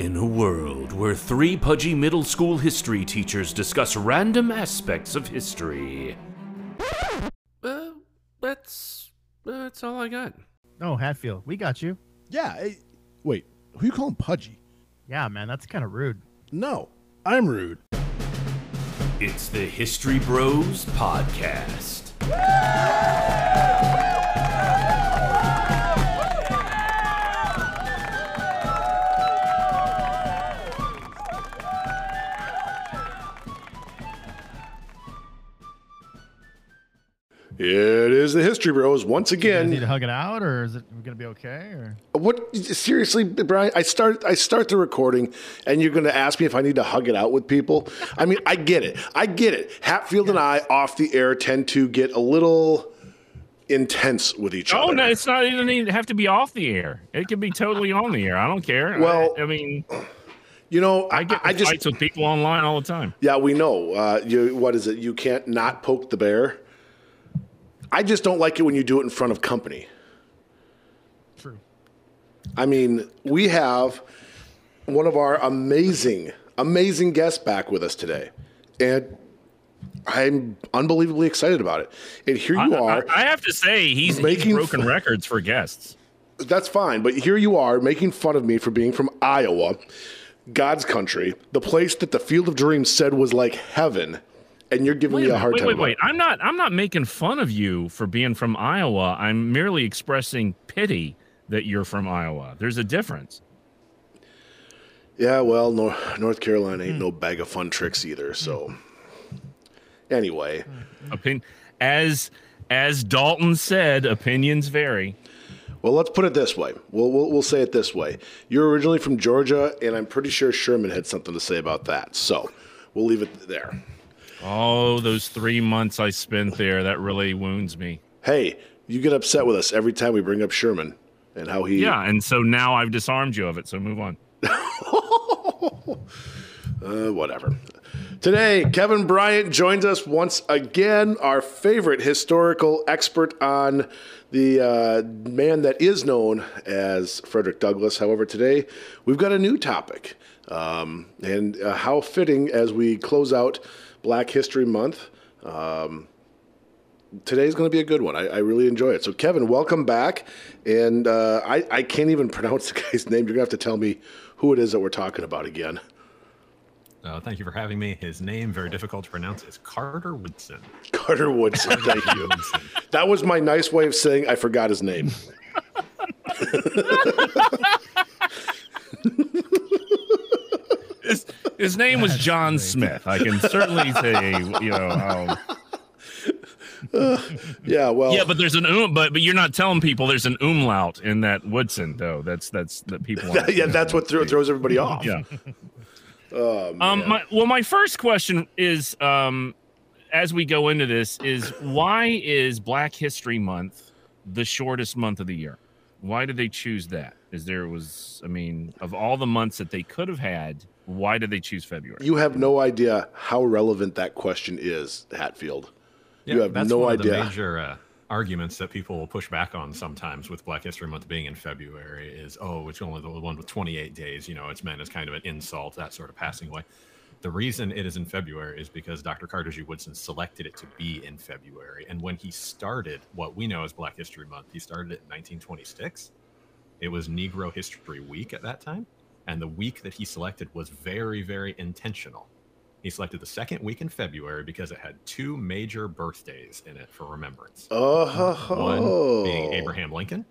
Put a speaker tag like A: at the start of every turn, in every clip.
A: In a world where three pudgy middle school history teachers discuss random aspects of history. Uh, that's that's all I got.
B: Oh, Hatfield, we got you.
C: Yeah. eh, wait, who you calling pudgy?
B: Yeah, man, that's kind of rude.
C: No, I'm rude.
A: It's the History Bros podcast.
C: It is the History Bros once again.
B: Do you need to hug it out, or is it gonna be okay? Or
C: What seriously, Brian? I start I start the recording, and you're going to ask me if I need to hug it out with people. I mean, I get it. I get it. Hatfield and I off the air tend to get a little intense with each
D: Oh
C: other.
D: Oh no, it's not. It doesn't even have to be off the air. It can be totally on the air. I don't care.
C: Well,
D: I, I mean,
C: You know,
D: I get
C: I, I just
D: fights with people online all the time.
C: Yeah, we know. Uh, you, what is it? You can't not poke the bear. I just don't like it when you do it in front of company.
B: true.
C: I mean, we have one of our amazing, amazing guests back with us today, and I'm unbelievably excited about it. And here you
D: I,
C: are.
D: I, I have to say, he's, he's
C: Making
D: broken
C: fun-
D: records for guests.
C: That's fine, but here you are making fun of me for being from Iowa, God's country, the place that the Field of Dreams said was like heaven, and you're giving
D: Wait,
C: me
D: a
C: hard
D: wait,
C: time.
D: wait,
C: about
D: wait. I'm not. I'm not making fun of you for being from Iowa. I'm merely expressing pity that you're from Iowa. There's a difference.
C: Yeah, well, Nor- North Carolina ain't hmm. no bag of fun tricks either. So, anyway,
D: Opin- as as Dalton said, opinions vary.
C: well, let's put it this way. We'll, we'll we'll say it this way. You're originally from Georgia, and I'm pretty sure Sherman had something to say about that. So, we'll leave it there.
D: Oh, those three months I spent there, that really wounds me.
C: Hey, you get upset with us every time we bring up Sherman and how he.
D: Yeah, and so now I've disarmed you of it. So move on.
C: Uh, whatever. Today, Kevin Bryant joins us once again, our favorite historical expert on the uh, man that is known as Frederick Douglass. However, today we've got a new topic, um, and uh, how fitting as we close out Black History Month. Um, today's going to be a good one. I, I really enjoy it. So, Kevin, welcome back. And uh, I, I can't even pronounce the guy's name. You're going to have to tell me who it is that we're talking about again.
E: Uh, thank you for having me. His name, very difficult to pronounce, is Carter Woodson.
C: Carter Woodson. Thank you. That was my nice way of saying I forgot his name.
D: His, his name was John Smith. I can certainly say, you know. Um,
C: Yeah, well,
D: yeah, but there's an um, but but you're not telling people there's an umlaut in that Woodson though. That's that's that people.
C: yeah, that's what thro- throws everybody off.
D: Yeah. um. My, well, my first question is, um, as we go into this, is why is Black History Month the shortest month of the year? Why did they choose that? Is there was I mean, of all the months that they could have had, why did they choose February?
C: You have no idea how relevant that question is, Hatfield.
E: Yeah,
C: You have
E: that's
C: no
E: one of
C: idea.
E: the major uh, arguments that people will push back on sometimes with Black History Month being in February is, oh, it's only the one with 28 days. You know, it's meant as kind of an insult, that sort of passing away. The reason it is in February is because Dr. Carter G. Woodson selected it to be in February. And when he started what we know as Black History Month, he started it in 1926. It was Negro History Week at that time. And the week that he selected was very, very intentional. He selected the second week in February because it had two major birthdays in it for remembrance.
C: Oh,
E: One being Abraham Lincoln,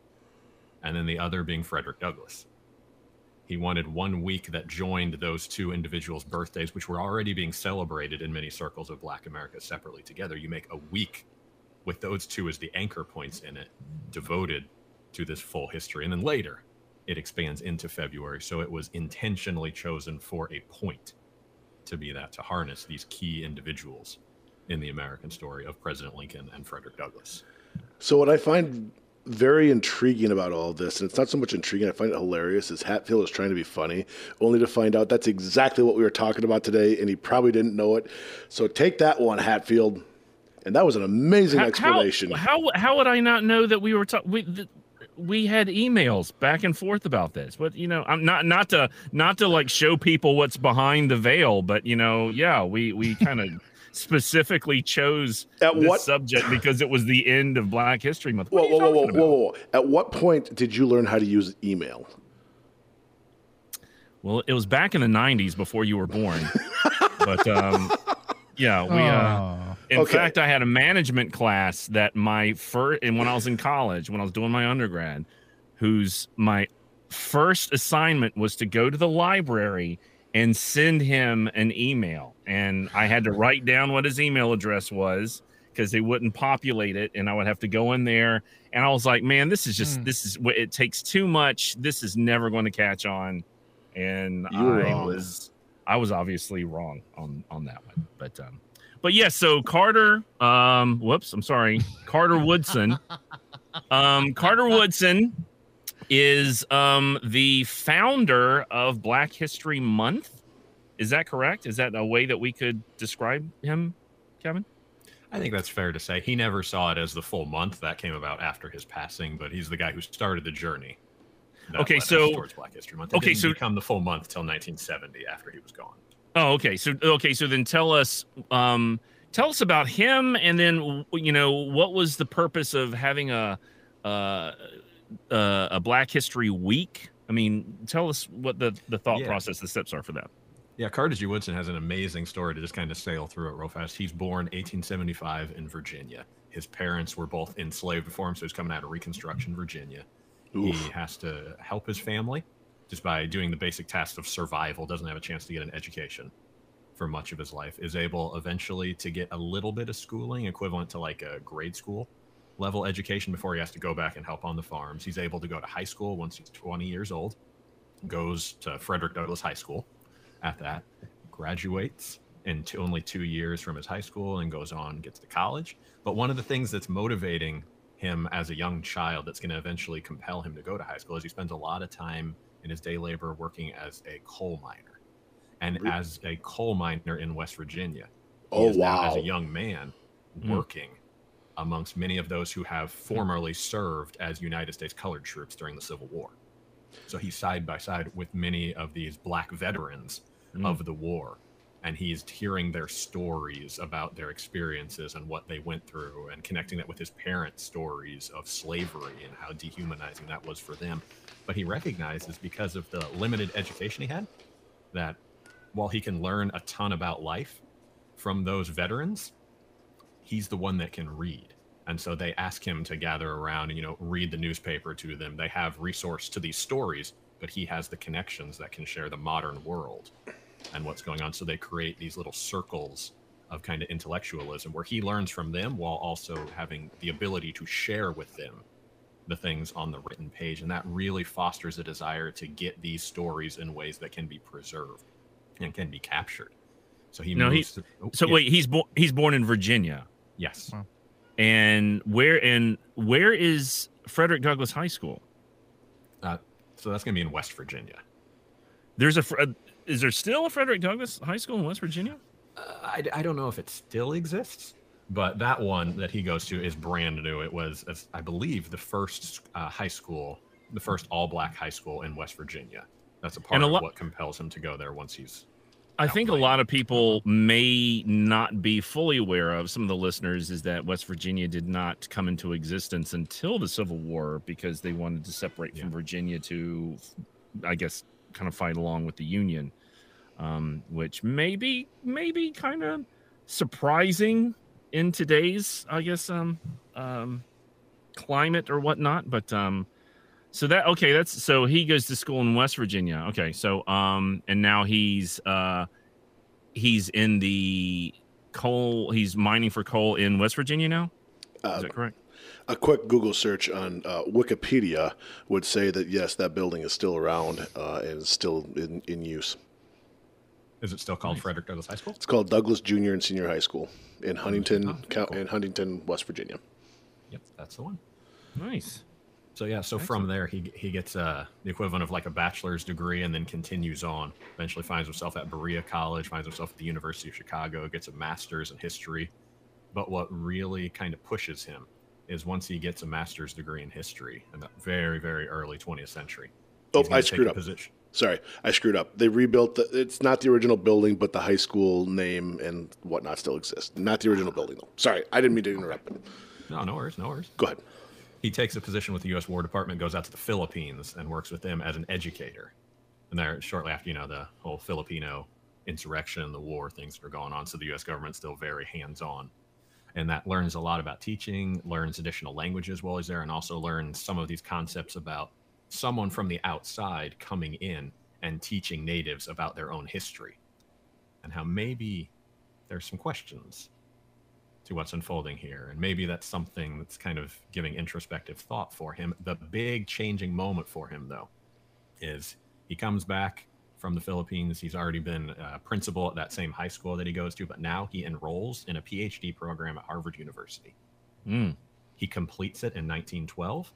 E: and then the other being Frederick Douglass. He wanted one week that joined those two individuals' birthdays, which were already being celebrated in many circles of Black America separately together. You make a week with those two as the anchor points in it, devoted to this full history. And then later, it expands into February. So it was intentionally chosen for a point to be that, to harness these key individuals in the American story of President Lincoln and Frederick Douglass.
C: So what I find very intriguing about all this, and it's not so much intriguing, I find it hilarious, is Hatfield is trying to be funny, only to find out that's exactly what we were talking about today, and he probably didn't know it. So take that one, Hatfield. And that was an amazing
D: How-
C: explanation.
D: How, how how would I not know that we were talking? Th- we had emails back and forth about this. But you know, I'm not not to not to like show people what's behind the veil, but you know, yeah, we we kind of specifically chose
C: At
D: this
C: what-
D: subject because it was the end of Black History Month.
C: Whoa,
D: are you
C: whoa, whoa, whoa, whoa, whoa! At what point did you learn how to use email?
D: Well, it was back in the '90s before you were born, but um, yeah, we. Uh,
B: Oh.
D: In
C: Okay.
D: fact, I had a management class that my first, and when I was in college, when I was doing my undergrad, whose my first assignment was to go to the library and send him an email. And I had to write down what his email address was because they wouldn't populate it. And I would have to go in there. And I was like, man, this is just,
B: Hmm.
D: this is what it takes too much. This is never going to catch on. And
C: You
D: I
C: wrong.
D: was, I was obviously wrong on, on that one. But, um, but yes, so Carter, um, whoops, I'm sorry, Carter Woodson. Um, Carter Woodson is um the founder of Black History Month. Is that correct? Is that a way that we could describe him, Kevin?
E: I think that's fair to say. He never saw it as the full month. That came about after his passing, but he's the guy who started the journey.
D: Okay, so-
E: towards Black History Month. It
D: okay,
E: didn't
D: so-
E: become the full month till 1970 after he was gone.
D: Oh, okay. So okay, so then tell us um tell us about him and then you know what was the purpose of having a uh, uh a Black History week? I mean, tell us what the the thought
E: Yeah.
D: process, the steps are for that.
E: Yeah, Carter G. Woodson has an amazing story to just kind of sail through it real fast. He's born 1875 in Virginia. His parents were both enslaved before him, so he's coming out of Reconstruction, Virginia. He has to help his family just by doing the basic tasks of survival, doesn't have a chance to get an education for much of his life, is able eventually to get a little bit of schooling, equivalent to like a grade school level education before he has to go back and help on the farms. He's able to go to high school once he's 20 years old, goes to Frederick Douglass High School at that, graduates in only two years from his high school and goes on, gets to college. But one of the things that's motivating him as a young child that's going to eventually compel him to go to high school is he spends a lot of time in his day labor working as a coal miner. And
C: Re-
E: as a coal miner in West Virginia, he
C: Oh
E: is now, as a young man
D: Mm.
E: working amongst many of those who have formerly served as United States colored troops during the Civil War. So he's side by side with many of these black veterans
D: Mm.
E: of the war. And he's hearing their stories about their experiences and what they went through and connecting that with his parents' stories of slavery and how dehumanizing that was for them. But he recognizes because of the limited education he had that while he can learn a ton about life from those veterans, he's the one that can read. And so they ask him to gather around and, you know, read the newspaper to them. They have resource to these stories, but he has the connections that can share the modern world and what's going on. So they create these little circles of kind of intellectualism where he learns from them while also having the ability to share with them the things on the written page. And that really fosters a desire to get these stories in ways that can be preserved and can be captured. So he
D: No, he-
E: moves. to- oh,
D: So
E: yeah,
D: wait, he's born he's born in Virginia.
E: Yes.
B: Wow.
D: And where and where is Frederick Douglass High School?
E: Uh, so that's going to be in West Virginia.
D: There's a is there still a Frederick Douglass High School in West Virginia?
E: Uh, I, I don't know if it still exists, but that one that he goes to is brand new. It was, I believe, the first uh, high school, the first all black high school in West Virginia. That's a part
D: And a
E: of what compels him to go there once he's.
D: I think a lot of people may not be fully aware of some of the listeners is that West Virginia did not come into existence until the Civil War because they wanted to separate from Virginia to, I guess, kind of fight along with the Union, um, which may be maybe kind of surprising in today's, I guess, um, um, climate or whatnot. But um, so that okay, that's so he goes to school in West Virginia. Okay, so um, and now he's uh, he's in the coal. He's mining for coal in West Virginia now. Is
C: Uh,
D: that correct?
C: A quick Google search on uh, Wikipedia would say that yes, that building is still around uh, and is still in, in use.
E: Is it still called Frederick Douglass High School?
C: It's called Douglass Junior and Senior High School in Huntington,
E: Oh, cool.
C: in Huntington, West Virginia.
E: Yep, that's the one.
D: Nice.
E: So yeah, so from there he he gets uh, the equivalent of like a bachelor's degree and then continues on. Eventually finds himself at Berea College, finds himself at the University of Chicago, gets a master's in history. But what really kind of pushes him is once he gets a master's degree in history in the very, very early 20th century.
C: Oh, I screwed up.
E: Position.
C: Sorry, I screwed up. They rebuilt the. It's not the original building, but the high school name and whatnot still exists. Not the original building, though. Sorry, I didn't mean to interrupt. But
E: No, no worries, no worries.
C: go ahead.
E: He takes a position with the U.S. War Department, goes out to the Philippines, and works with them as an educator. And there, shortly after, you know, the whole Filipino insurrection, the war, things are going on. So the U.S. government's still very hands-on, and that learns a lot about teaching, learns additional languages while he's there, and also learns some of these concepts about someone from the outside coming in and teaching natives about their own history, and how maybe there's some questions to what's unfolding here. And maybe that's something that's kind of giving introspective thought for him. The big changing moment for him, though, is he comes back from the Philippines. He's already been a principal at that same high school that he goes to, but now he enrolls in a PhD program at Harvard University.
D: Mm.
E: He completes it in 1912,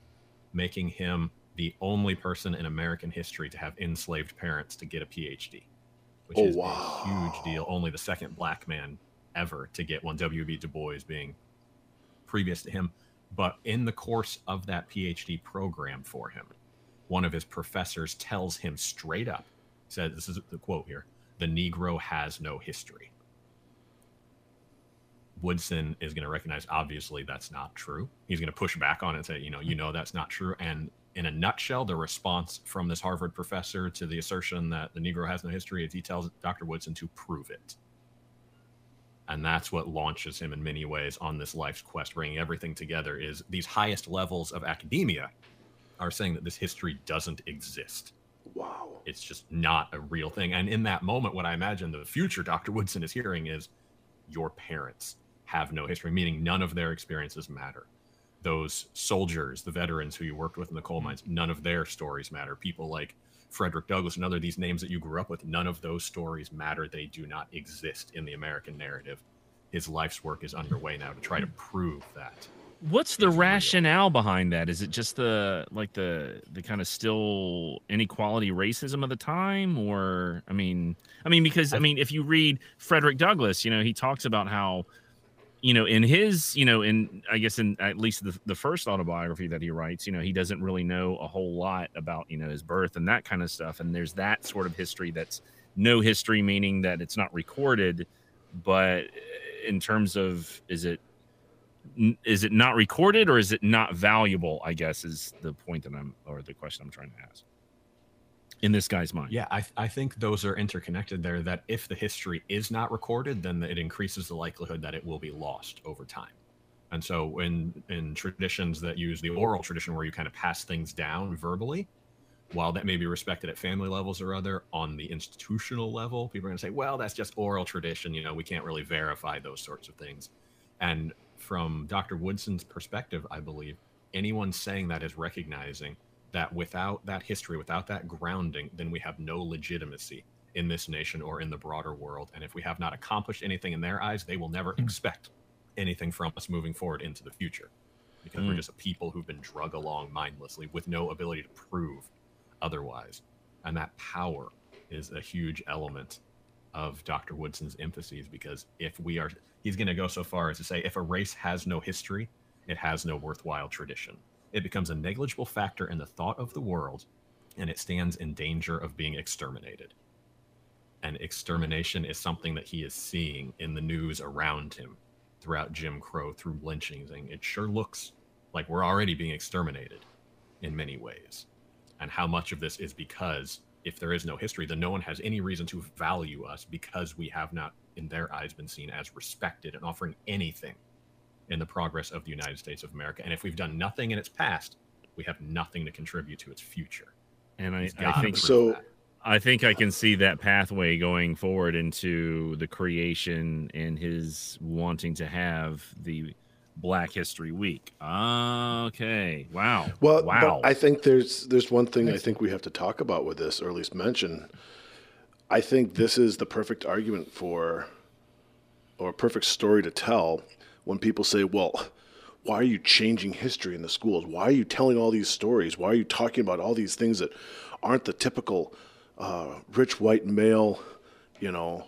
E: making him the only person in American history to have enslaved parents to get a PhD, which
C: Oh,
E: is
C: wow.
E: a huge deal. Only the second black man ever to get one, W.B. Du Bois being previous to him. But in the course of that PhD program for him, one of his professors tells him straight up, said, This is the quote here the Negro has no history. Woodson is going to recognize obviously that's not true. He's going to push back on it and say, you know, you know that's not true. And in a nutshell, the response from this Harvard professor to the assertion that the Negro has no history is he tells Dr. Woodson to prove it. And that's what launches him in many ways on this life's quest, bringing everything together. Is these highest levels of academia are saying that this history doesn't exist.
C: Wow.
E: It's just not a real thing. And in that moment, what I imagine the future Dr. Woodson is hearing is your parents have no history, meaning none of their experiences matter. Those soldiers, the veterans who you worked with in the coal mines, none of their stories matter. People like Frederick Douglass and other these names that you grew up with, none of those stories matter. They do not exist in the American narrative. His life's work is underway now to try to prove that.
D: What's the rationale behind that? Is it just the like the the kind of still inequality racism of the time or I mean I mean because I mean if you read Frederick Douglass, you know, he talks about how you know in his, you know, in I guess in at least the the first autobiography that he writes, you know, he doesn't really know a whole lot about, you know, his birth and that kind of stuff and there's that sort of history that's no history meaning that it's not recorded, but uh, in terms of is it is it not recorded or is it not valuable i guess is the point that i'm or the question i'm trying to ask in this guy's mind
E: Yeah, I, I think those are interconnected there. That if the history is not recorded, then it increases the likelihood that it will be lost over time. And so, in in traditions that use the oral tradition, where you kind of pass things down verbally, while that may be respected at family levels or other, on the institutional level, people are going to say, "Well, that's just oral tradition. You know, we can't really verify those sorts of things." And from Dr. Woodson's perspective, I believe anyone saying that is recognizing that without that history, without that grounding, then we have no legitimacy in this nation or in the broader world. And if we have not accomplished anything in their eyes, they will never expect anything from us moving forward into the future because we're
D: Mm.
E: just a people who've been drug along mindlessly with no ability to prove otherwise. And that power is a huge element of Dr. Woodson's emphases because if we are, he's going to go so far as to say, if a race has no history, it has no worthwhile tradition. It becomes a negligible factor in the thought of the world, and it stands in danger of being exterminated. And extermination is something that he is seeing in the news around him throughout Jim Crow, through lynchings. And it sure looks like we're already being exterminated in many ways. And how much of this is because if there is no history, then no one has any reason to value us because we have not, in their eyes, been seen as respected and offering anything in the progress of the United States of America. And if we've done nothing in its past, we have nothing to contribute to its future.
D: and I, I think
C: So-
E: that.
D: i think i can see that pathway going forward into the creation and his wanting to have the black history week okay wow
C: Well,
D: wow
C: I think there's there's one thing I think we have to talk about with this, or at least mention. I think this is the perfect argument for, or perfect story to tell when people say, "Well, why are you changing history in the schools? Why are you telling all these stories? Why are you talking about all these things that aren't the typical uh, rich white male, you know,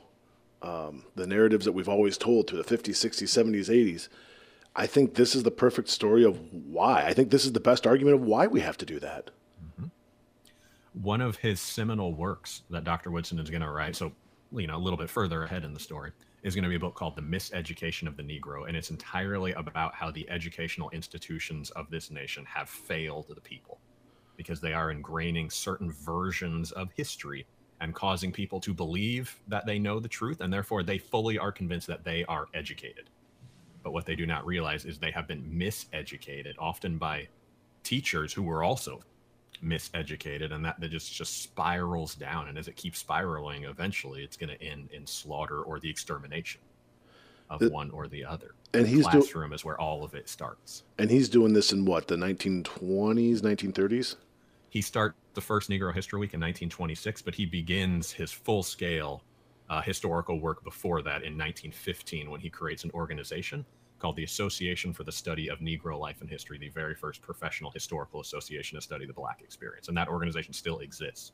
C: um, the narratives that we've always told through the 50s, 60s, 70s, 80s?" I think this is the perfect story of why. I think this is the best argument of why we have to do that.
E: One of his seminal works that Dr. Woodson is going to write, so you know, a little bit further ahead in the story, is going to be a book called The Miseducation of the Negro. And it's entirely about how the educational institutions of this nation have failed the people because they are ingraining certain versions of history and causing people to believe that they know the truth. And therefore, they fully are convinced that they are educated. But what they do not realize is they have been miseducated, often by teachers who were also miseducated and that, that just just spirals down. And as it keeps spiraling eventually it's going to end in slaughter or the extermination of the, one or the other.
C: and he's
E: classroom do- is where all of it starts.
C: and he's doing this in what the 1920s 1930s
E: he starts the first negro history week in 1926 but he begins his full scale uh, historical work before that in 1915 when he creates an organization called the Association for the Study of Negro Life and History, the very first professional historical association to study the Black experience. And that organization still exists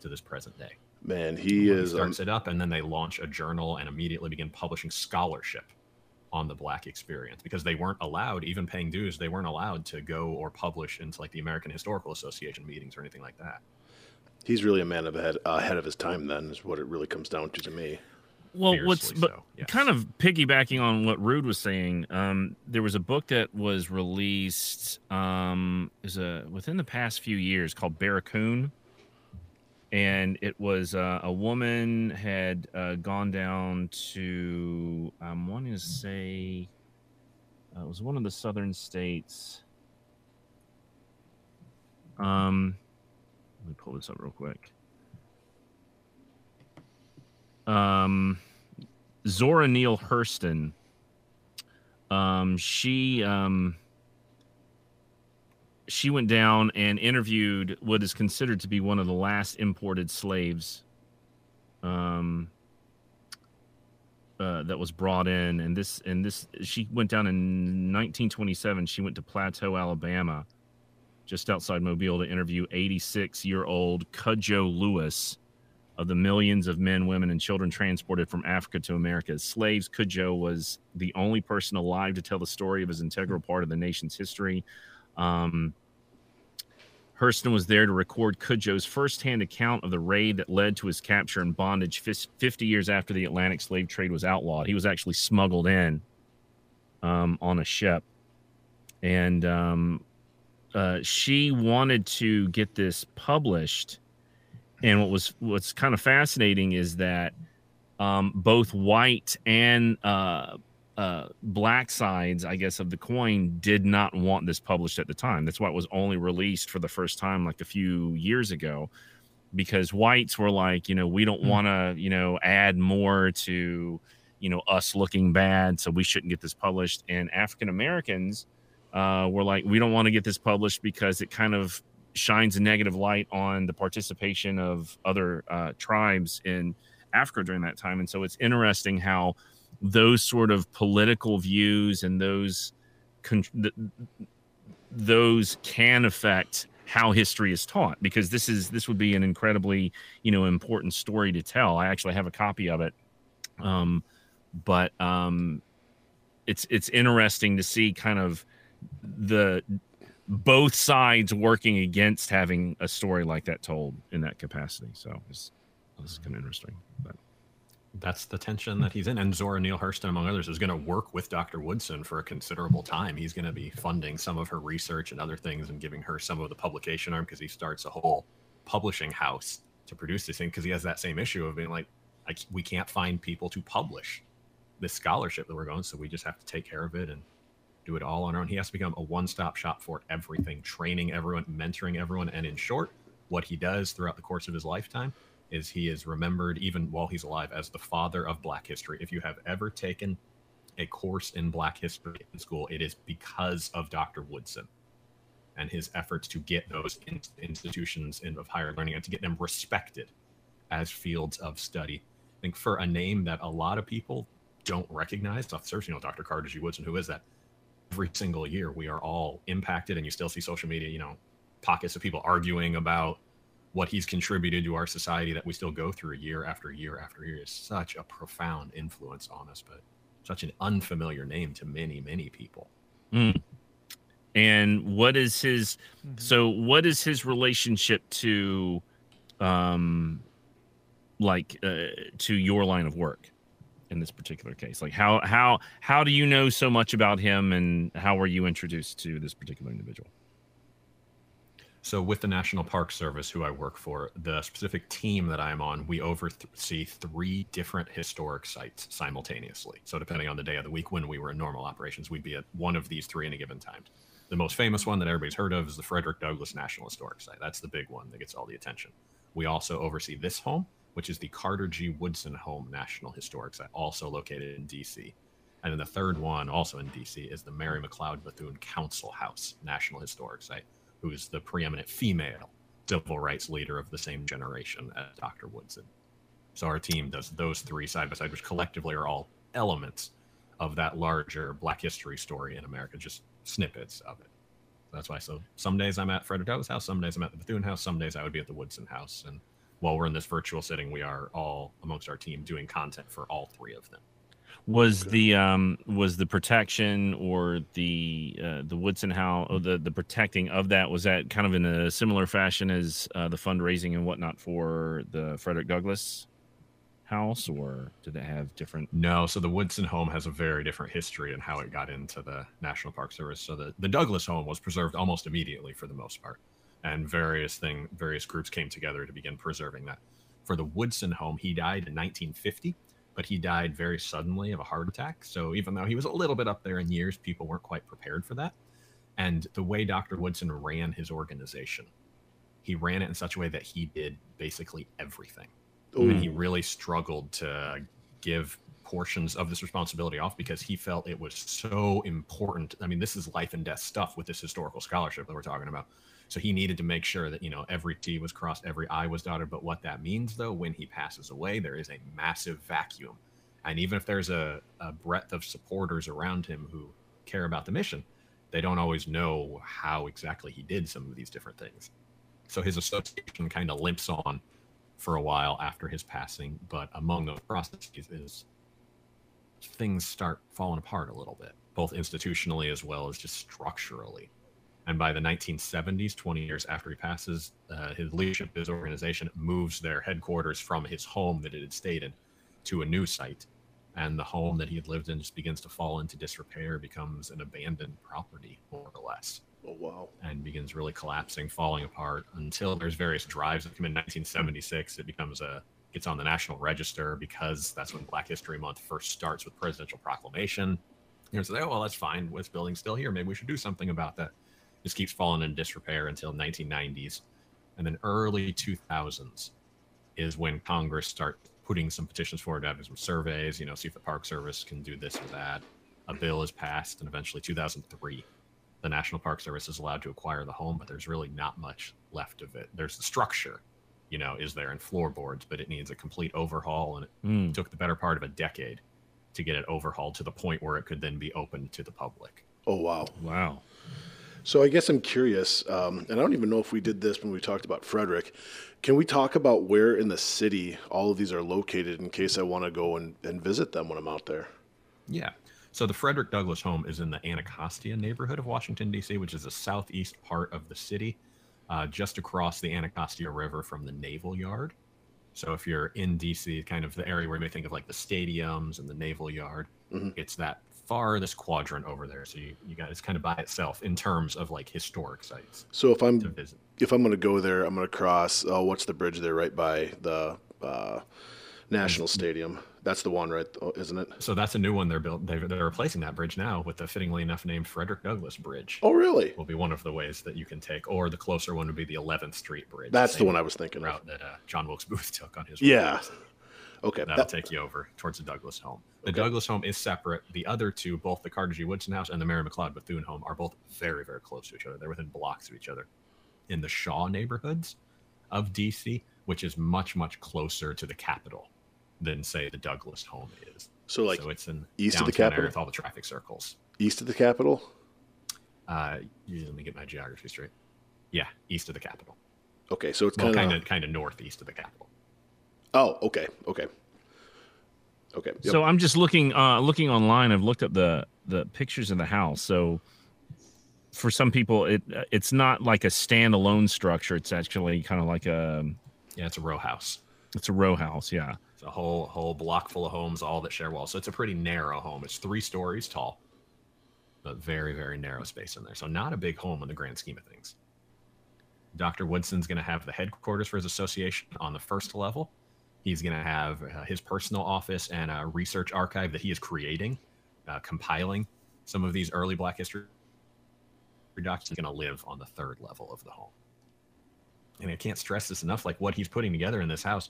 E: to this present day.
C: Man, he is
E: he starts um, it up, and then they launch a journal and immediately begin publishing scholarship on the Black experience because they weren't allowed, even paying dues, they weren't allowed to go or publish into like the American Historical Association meetings or anything like that.
C: He's really a man of ahead, ahead of his time. Then is what it really comes down to to me
D: well what's but so, yes. kind of piggybacking on what rude was saying um, there was a book that was released um, is a within the past few years called barracoon. And it was uh, a woman had uh, gone down to i'm wanting to say uh, it was one of the southern states. Um let me pull this up real quick um, Zora Neale Hurston. Um, she um, she went down and interviewed what is considered to be one of the last imported slaves. Um, uh, that was brought in, and this and this she went down in 1927. She went to Plateau, Alabama, just outside Mobile, to interview 86 year old Cudjoe Lewis of the millions of men, women, and children transported from Africa to America as slaves. Cudjoe was the only person alive to tell the story of his integral part of the nation's history. Um, Hurston was there to record Cudjoe's firsthand account of the raid that led to his capture and bondage 50 years after the Atlantic slave trade was outlawed. He was actually smuggled in um, on a ship. And um, uh, she wanted to get this published and what was what's kind of fascinating is that um, both white and uh, uh, black sides, I guess, of the coin did not want this published at the time. That's why it was only released for the first time like a few years ago, because whites were like, you know, we don't mm. want to, you know, add more to, you know, us looking bad, so we shouldn't get this published. And African Americans uh, were like, we don't want to get this published because it kind of shines a negative light on the participation of other uh, tribes in Africa during that time. And so it's interesting how those sort of political views and those con- th- those can affect how history is taught because this is this would be an incredibly you know important story to tell. I actually have a copy of it, um, but um, it's it's interesting to see kind of the both sides working against having a story like that told in that capacity. So it's, it's kind of interesting. But
E: that's the tension that he's in. And Zora Neale Hurston, among others, is going to work with Dr. Woodson for a considerable time. He's going to be funding some of her research and other things and giving her some of the publication arm because he starts a whole publishing house to produce this thing because he has that same issue of being like, I, we can't find people to publish this scholarship that we're going, so we just have to take care of it and do it all on our own. He has to become a one stop shop for everything, training everyone, mentoring everyone. And in short, what he does throughout the course of his lifetime is he is remembered, even while he's alive, as the father of Black history. If you have ever taken a course in Black history in school, it is because of Dr. Woodson and his efforts to get those in- institutions in, of higher learning and to get them respected as fields of study. I think for a name that a lot of people don't recognize, off search, you know, Dr. Carter G. Woodson, who is that? Every single year we are all impacted and you still see social media you know pockets of people arguing about what he's contributed to our society that we still go through year after year after year is such a profound influence on us but such an unfamiliar name to many many people
D: And what is his? So what is his relationship to, um, like uh, to your line of work? In this particular case? Like how how how do you know so much about him and how were you introduced to this particular individual?
E: So, with the National Park Service, who I work for, the specific team that I'm on, we oversee three different historic sites simultaneously. So, depending on the day of the week when we were in normal operations, we'd be at one of these three in a given time. The most famous one that everybody's heard of is the Frederick Douglass National Historic Site. That's the big one that gets all the attention. We also oversee this home, which is the Carter G. Woodson Home National Historic Site, uh, also located in DC. And then the third one, also in DC, is the Mary McLeod Bethune Council House National Historic Site, who is the preeminent female civil rights leader of the same generation as Dr. Woodson. So our team does those three side by side, which collectively are all elements of that larger Black history story in America, just snippets of it. That's why. So some days I'm at Frederick Douglass House, some days I'm at the Bethune House, some days I would be at the Woodson House, and while we're in this virtual setting, we are all amongst our team doing content for all three of them.
D: Was the um was the protection or the uh, the Woodson House or the the protecting of that was that kind of in a similar fashion as uh, the fundraising and whatnot for the Frederick Douglass house or did it have different
E: no so the woodson home has a very different history and how it got into the national park service. So the, the douglass home was preserved almost immediately for the most part and various thing various groups came together to begin preserving that. For the Woodson home, he died in 1950, but he died very suddenly of a heart attack. So even though he was a little bit up there in years, people weren't quite prepared for that. And the way Dr. Woodson ran his organization, he ran it in such a way that he did basically everything. Ooh. And he really struggled to give portions of this responsibility off because he felt it was so important. I mean, this is life and death stuff with this historical scholarship that we're talking about. So he needed to make sure that, you know, every T was crossed, every I was dotted. But what that means, though, when he passes away, there is a massive vacuum. And even if there's a, a breadth of supporters around him who care about the mission, they don't always know how exactly he did some of these different things. So his association kind of limps on for a while after his passing. But among those processes is things start falling apart a little bit, both institutionally as well as just structurally. And by the 1970s, 20 years after he passes, uh, his leadership, his organization moves their headquarters from his home that it had stayed in to a new site. And the home that he had lived in just begins to fall into disrepair, becomes an abandoned property, more or less.
C: Oh, wow.
E: And begins really collapsing, falling apart until there's various drives that come in 1976. It becomes a gets on the National Register because that's when Black History Month first starts with presidential proclamation. You know, so, oh, well, that's fine. This building's still here. Maybe we should do something about that just keeps falling in disrepair until 1990s and then early 2000s is when congress starts putting some petitions forward to have some surveys you know see if the park service can do this or that. A bill is passed and eventually 2003 the national park service is allowed to acquire the home but there's really not much left of it. There's the structure you know is there in floorboards but it needs a complete overhaul and it mm. took the better part of a decade to get it overhauled to the point where it could then be opened to the public.
C: Oh wow.
D: Wow
C: so I guess I'm curious, um, and I don't even know if we did this when we talked about Frederick. Can we talk about where in the city all of these are located in case I want to go and, and visit them when I'm out there?
E: Yeah. So the Frederick Douglass home is in the Anacostia neighborhood of Washington, D.C., which is the southeast part of the city, uh, just across the Anacostia River from the Naval Yard. So if you're in D.C., kind of the area where you may think of like the stadiums and the Naval Yard, mm-hmm. it's that farthest quadrant over there. So you, you got it's kind of by itself in terms of like historic sites.
C: So if I'm if I'm going to go there, I'm going to cross. Oh, what's the bridge there right by the uh, National Stadium? That's the one, right? Oh, isn't it?
E: So that's a new one they're built. They're, they're replacing that bridge now with the fittingly enough named Frederick Douglass Bridge.
C: Oh, really?
E: Will be one of the ways that you can take, or the closer one would be the 11th Street Bridge.
C: That's the one I was thinking
E: route
C: of.
E: that uh, John Wilkes Booth took on his.
C: Yeah. Okay.
E: That'll that, take you over towards the Douglass home. The okay. Douglass home is separate. The other two, both the Carter G. Woodson house and the Mary McLeod Bethune home, are both very, very close to each other. They're within blocks of each other. In the Shaw neighborhoods of DC, which is much, much closer to the capital than, say, the Douglass home is.
C: So, like,
E: so it's in
C: east of the capital
E: with all the traffic circles.
C: East of the capital.
E: Uh, let me get my geography straight. Yeah, east of the capital.
C: Okay, so it's
E: well,
C: kind
E: of kind of northeast of the capital.
C: Oh, okay, okay, okay.
D: Yep. So I'm just looking uh, looking online. I've looked up the the pictures of the house. So for some people, it it's not like a standalone structure. It's actually kind of like a
E: yeah, it's a row house.
D: It's a row house. Yeah,
E: it's a whole whole block full of homes, all that share walls. So it's a pretty narrow home. It's three stories tall, but very very narrow space in there. So not a big home in the grand scheme of things. Dr. Woodson's going to have the headquarters for his association on the first level. He's going to have uh, his personal office and a research archive that he is creating, uh, compiling some of these early Black history documents. He's going to live on the third level of the home. And I can't stress this enough. Like what he's putting together in this house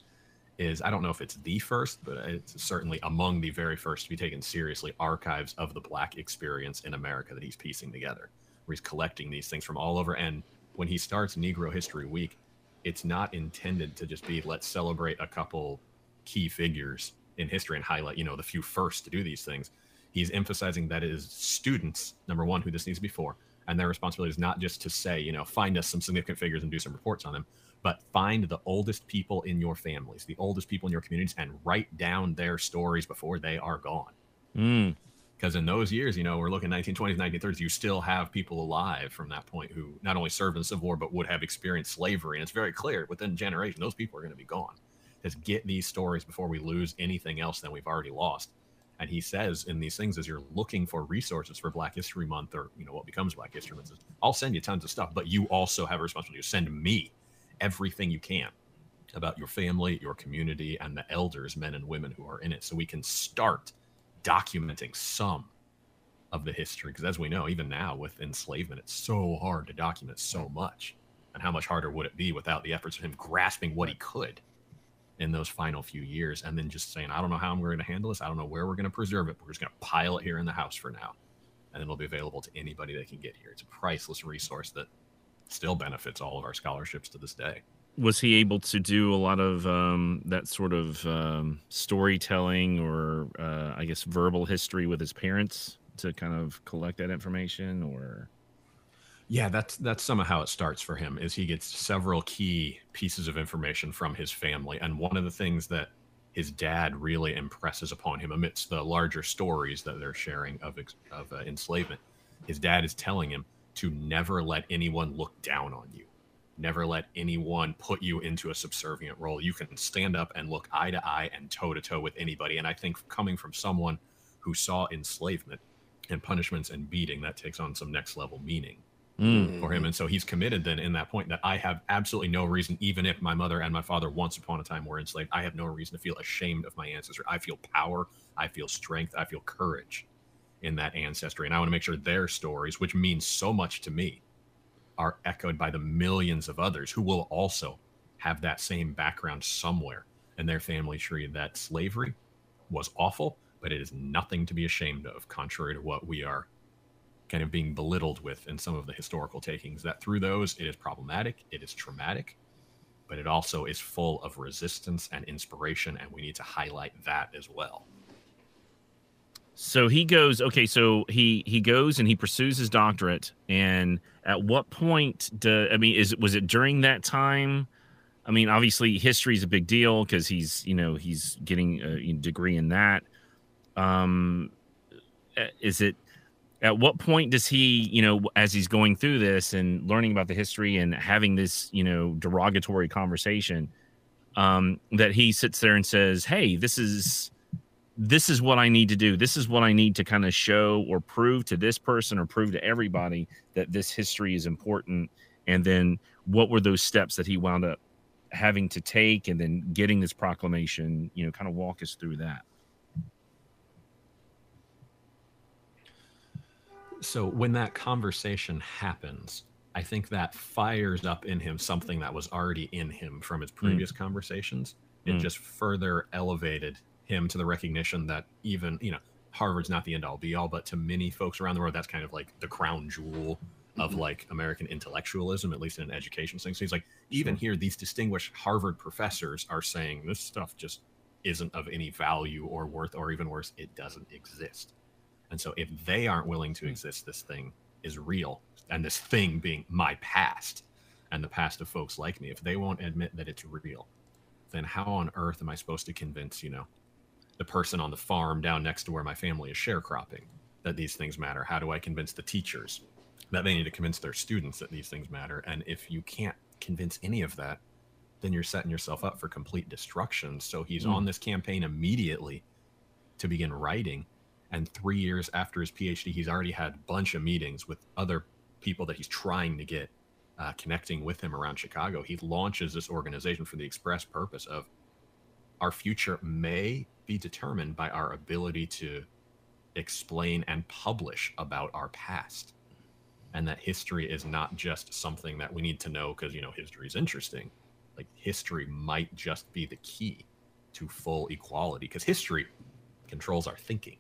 E: is, I don't know if it's the first, but it's certainly among the very first to be taken seriously archives of the Black experience in America that he's piecing together, where he's collecting these things from all over. And when he starts Negro History Week, it's not intended to just be let's celebrate a couple key figures in history and highlight, you know, the few first to do these things. He's emphasizing that it is students, number one, who this needs to be for, and their responsibility is not just to say, you know, find us some significant figures and do some reports on them, but find the oldest people in your families, the oldest people in your communities, and write down their stories before they are gone.
D: Mm
E: because in those years, you know, we're looking 1920s, 1930s, you still have people alive from that point who not only served in the Civil War, but would have experienced slavery. And it's very clear within generation, those people are going to be gone. Just get these stories before we lose anything else that we've already lost. And he says in these things, as you're looking for resources for Black History Month or, you know, what becomes Black History Month, I'll send you tons of stuff, but you also have a responsibility to send me everything you can about your family, your community, and the elders, men and women who are in it. So we can start – documenting some of the history because as we know even now with enslavement it's so hard to document so much and how much harder would it be without the efforts of him grasping what he could in those final few years and then just saying i don't know how i'm going to handle this. I don't know where we're going to preserve it but we're just going to pile it here in the house for now. And then it'll be available to anybody that can get here. It's a priceless resource that still benefits all of our scholarships to this day
D: was he able to do a lot of um, that sort of um, storytelling or uh, I guess verbal history with his parents to kind of collect that information or?
E: Yeah that's that's some of how it starts for him is he gets several key pieces of information from his family. And one of the things that his dad really impresses upon him amidst the larger stories that they're sharing of of uh, enslavement his dad is telling him to never let anyone look down on you Never let anyone put you into a subservient role. You can stand up and look eye to eye and toe to toe with anybody. And I think coming from someone who saw enslavement and punishments and beating, that takes on some next level meaning mm. for him. And so he's committed then in that point that I have absolutely no reason, even if my mother and my father once upon a time were enslaved, I have no reason to feel ashamed of my ancestry. I feel power, I feel strength, I feel courage in that ancestry. And I want to make sure their stories, which means so much to me, are echoed by the millions of others who will also have that same background somewhere in their family tree that slavery was awful, but it is nothing to be ashamed of, contrary to what we are kind of being belittled with in some of the historical takings. That through those, it is problematic, it is traumatic, but it also is full of resistance and inspiration, and we need to highlight that as well.
D: So he goes, okay, so he he goes and he pursues his doctorate and at what point do I mean is was it during that time? I mean, obviously history is a big deal because he's you know he's getting a degree in that. Um, is it at what point does he you know as he's going through this and learning about the history and having this you know derogatory conversation um, that he sits there and says, "Hey, this is." This is what I need to do. This is what I need to kind of show or prove to this person or prove to everybody that this history is important. And then what were those steps that he wound up having to take and then getting this proclamation, you know, kind of walk us through that.
E: So when that conversation happens, I think that fires up in him something that was already in him from his hmm. previous mm. conversations. It mm. just further elevated him to the recognition that even you know Harvard's not the end all be all, but to many folks around the world, that's kind of like the crown jewel of mm-hmm. like American intellectualism, at least in an education thing. So he's like, even here, these distinguished Harvard professors are saying this stuff just isn't of any value or worth, or even worse, it doesn't exist. And so if they aren't willing to hmm. exist, this thing is real. And this thing being my past and the past of folks like me, if they won't admit that it's real, then how on earth am I supposed to convince, you know, the person on the farm down next to where my family is sharecropping that these things matter? How do I convince the teachers that they need to convince their students that these things matter. And if you can't convince any of that, then you're setting yourself up for complete destruction. So he's
D: Mm.
E: on this campaign immediately to begin writing. And three years after his PhD, he's already had a bunch of meetings with other people that he's trying to get uh, connecting with him around Chicago. He launches this organization for the express purpose of our future may be determined by our ability to explain and publish about our past. And that history is not just something that we need to know because you know history is interesting. Like history might just be the key to full equality because history controls our thinking.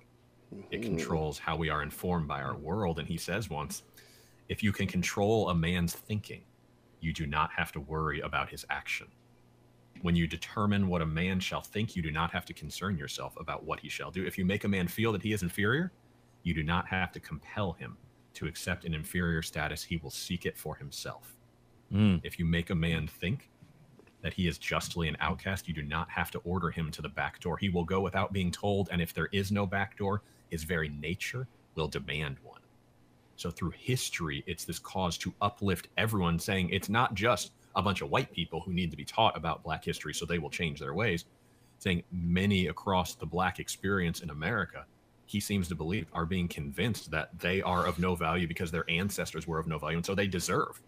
E: It mm-hmm. controls how we are informed by our world. And he says once if you can control a man's thinking you do not have to worry about his action when you determine what a man shall think you do not have to concern yourself about what he shall do if you make a man feel that he is inferior you do not have to compel him to accept an inferior status he will seek it for himself
D: Mm.
E: if you make a man think that he is justly an outcast, you do not have to order him to the back door. He will go without being told, and if there is no back door, his very nature will demand one. So through history, it's this cause to uplift everyone, saying it's not just a bunch of white people who need to be taught about black history so they will change their ways. Saying many across the black experience in America, he seems to believe, are being convinced that they are of no value because their ancestors were of no value, and so they deserve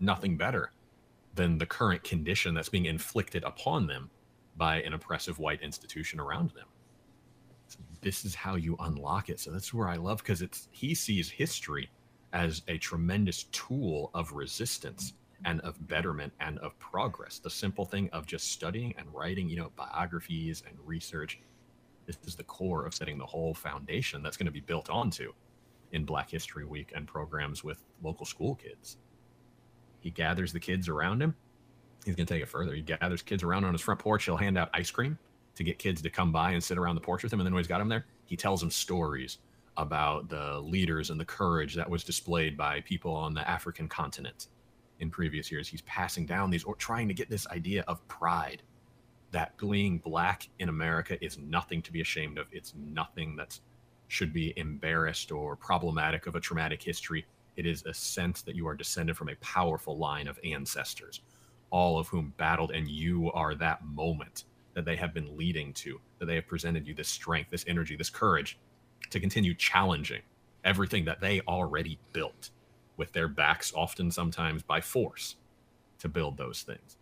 E: nothing better than the current condition that's being inflicted upon them by an oppressive white institution around them. So this is how you unlock it. So that's where I love because it's he sees history as a tremendous tool of resistance and of betterment and of progress. The simple thing of just studying and writing, you know, biographies and research. This is the core of setting the whole foundation that's going to be built onto in Black History Week and programs with local school kids. He gathers the kids around him. He's going to take it further. He gathers kids around on his front porch. He'll hand out ice cream to get kids to come by and sit around the porch with him. And then when he's got them there, he tells them stories about the leaders and the courage that was displayed by people on the African continent in previous years. He's passing down these or trying to get this idea of pride that being black in America is nothing to be ashamed of. It's nothing that should be embarrassed or problematic of a traumatic history. It is a sense that you are descended from a powerful line of ancestors, all of whom battled, and you are that moment that they have been leading to, that they have presented you this strength, this energy, this courage to continue challenging everything that they already built with their backs, often sometimes by force, to build those things.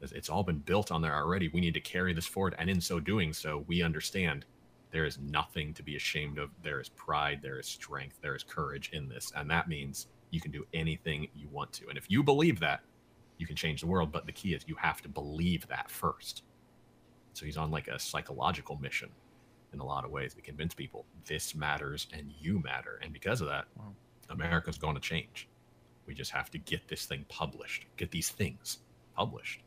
E: It's- all been built on there already. We need to carry this forward. And in so doing, so we understand there is nothing to be ashamed of. There is pride, there is strength, there is courage in this. And that means you can do anything you want to. And if you believe that, you can change the world. But the key is you have to believe that first. So he's on like a psychological mission in a lot of ways to convince people this matters and you matter. And because of that,
B: Wow.
E: America's going to change. We just have to get this thing published, get these things published.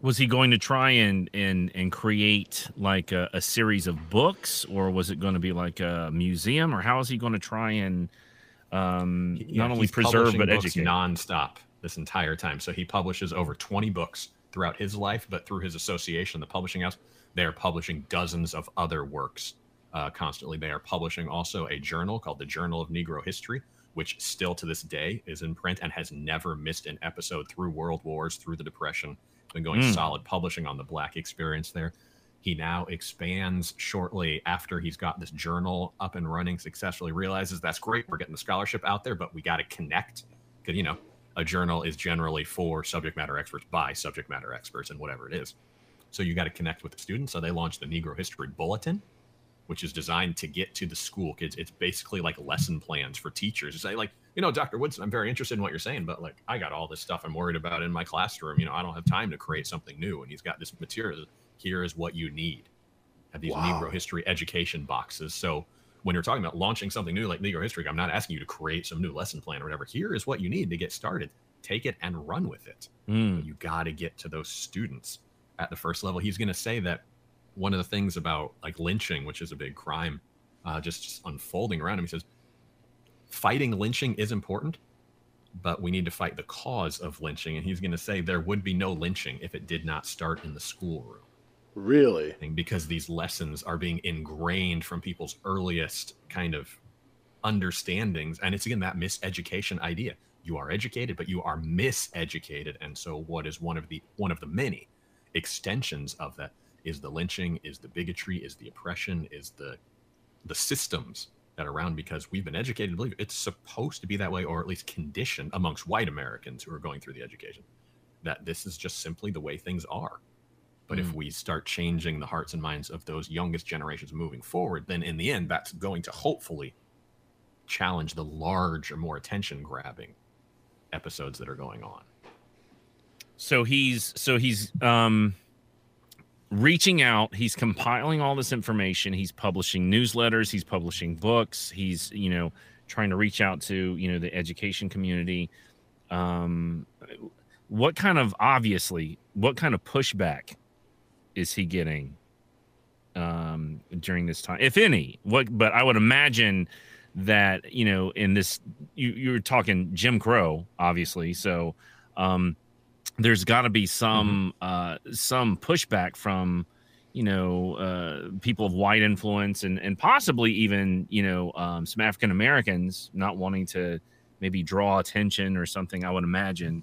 D: Was he going to try and and and create like a, a series of books, or was it going to be like a museum, or how is he going to try and um,
E: He-
D: not only preserve but educate?
E: nonstop this entire time. So he publishes over 20 books throughout his life, but through his association, the publishing house, they are publishing dozens of other works uh, constantly. They are publishing also a journal called the Journal of Negro History, which still to this day is in print and has never missed an episode through World Wars, through the Depression. Been going
D: Mm.
E: solid publishing on the Black experience there. He now expands shortly after he's got this journal up and running successfully, realizes that's great. We're getting the scholarship out there, but we got to connect. Because, you know, a journal is generally for subject matter experts by subject matter experts and whatever it is. So you got to connect with the students. So they launched the Negro History Bulletin, which is designed to get to the school kids. It's basically like lesson plans for teachers. to Say like, you know, Dr. Woodson, I'm very interested in what you're saying, but like, I got all this stuff I'm worried about in my classroom. You know, I don't have time to create something new. And he's got this material. Here is what you need. Have these
C: Wow.
E: Negro history education boxes. So when you're talking about launching something new like Negro history, I'm not asking you to create some new lesson plan or whatever. Here is what you need to get started. Take it and run with it
D: Mm.
E: you got to get to those students at the first level. He's going to say that one of the things about like lynching, which is a big crime, uh, just unfolding around him, he says, fighting lynching is important, but we need to fight the cause of lynching. And he's going to say there would be no lynching if it did not start in the schoolroom
C: Really?
E: because these lessons are being ingrained from people's earliest kind of understandings. And it's again that miseducation idea. You are educated, but you are miseducated. And so what is one of the one of the many extensions of that is the lynching, is the bigotry, is the oppression, is the the systems that are around because we've been educated to believe it's supposed to be that way, or at least conditioned amongst white Americans who are going through the education that this is just simply the way things are. But mm. if we start changing the hearts and minds of those youngest generations moving forward, then in the end, that's going to hopefully challenge the large or more attention grabbing episodes that are going on.
D: So he's so he's um reaching out. He's compiling all this information. He's publishing newsletters. He's publishing books. He's you know trying to reach out to you know the education community. Um what kind of obviously what kind of pushback is he getting um during this time if any? What but i would imagine that you know in this you you're talking jim crow obviously. So um there's got to be some mm-hmm. uh some pushback from you know uh people of white influence and and possibly even you know um some african americans not wanting to maybe draw attention or something i would imagine.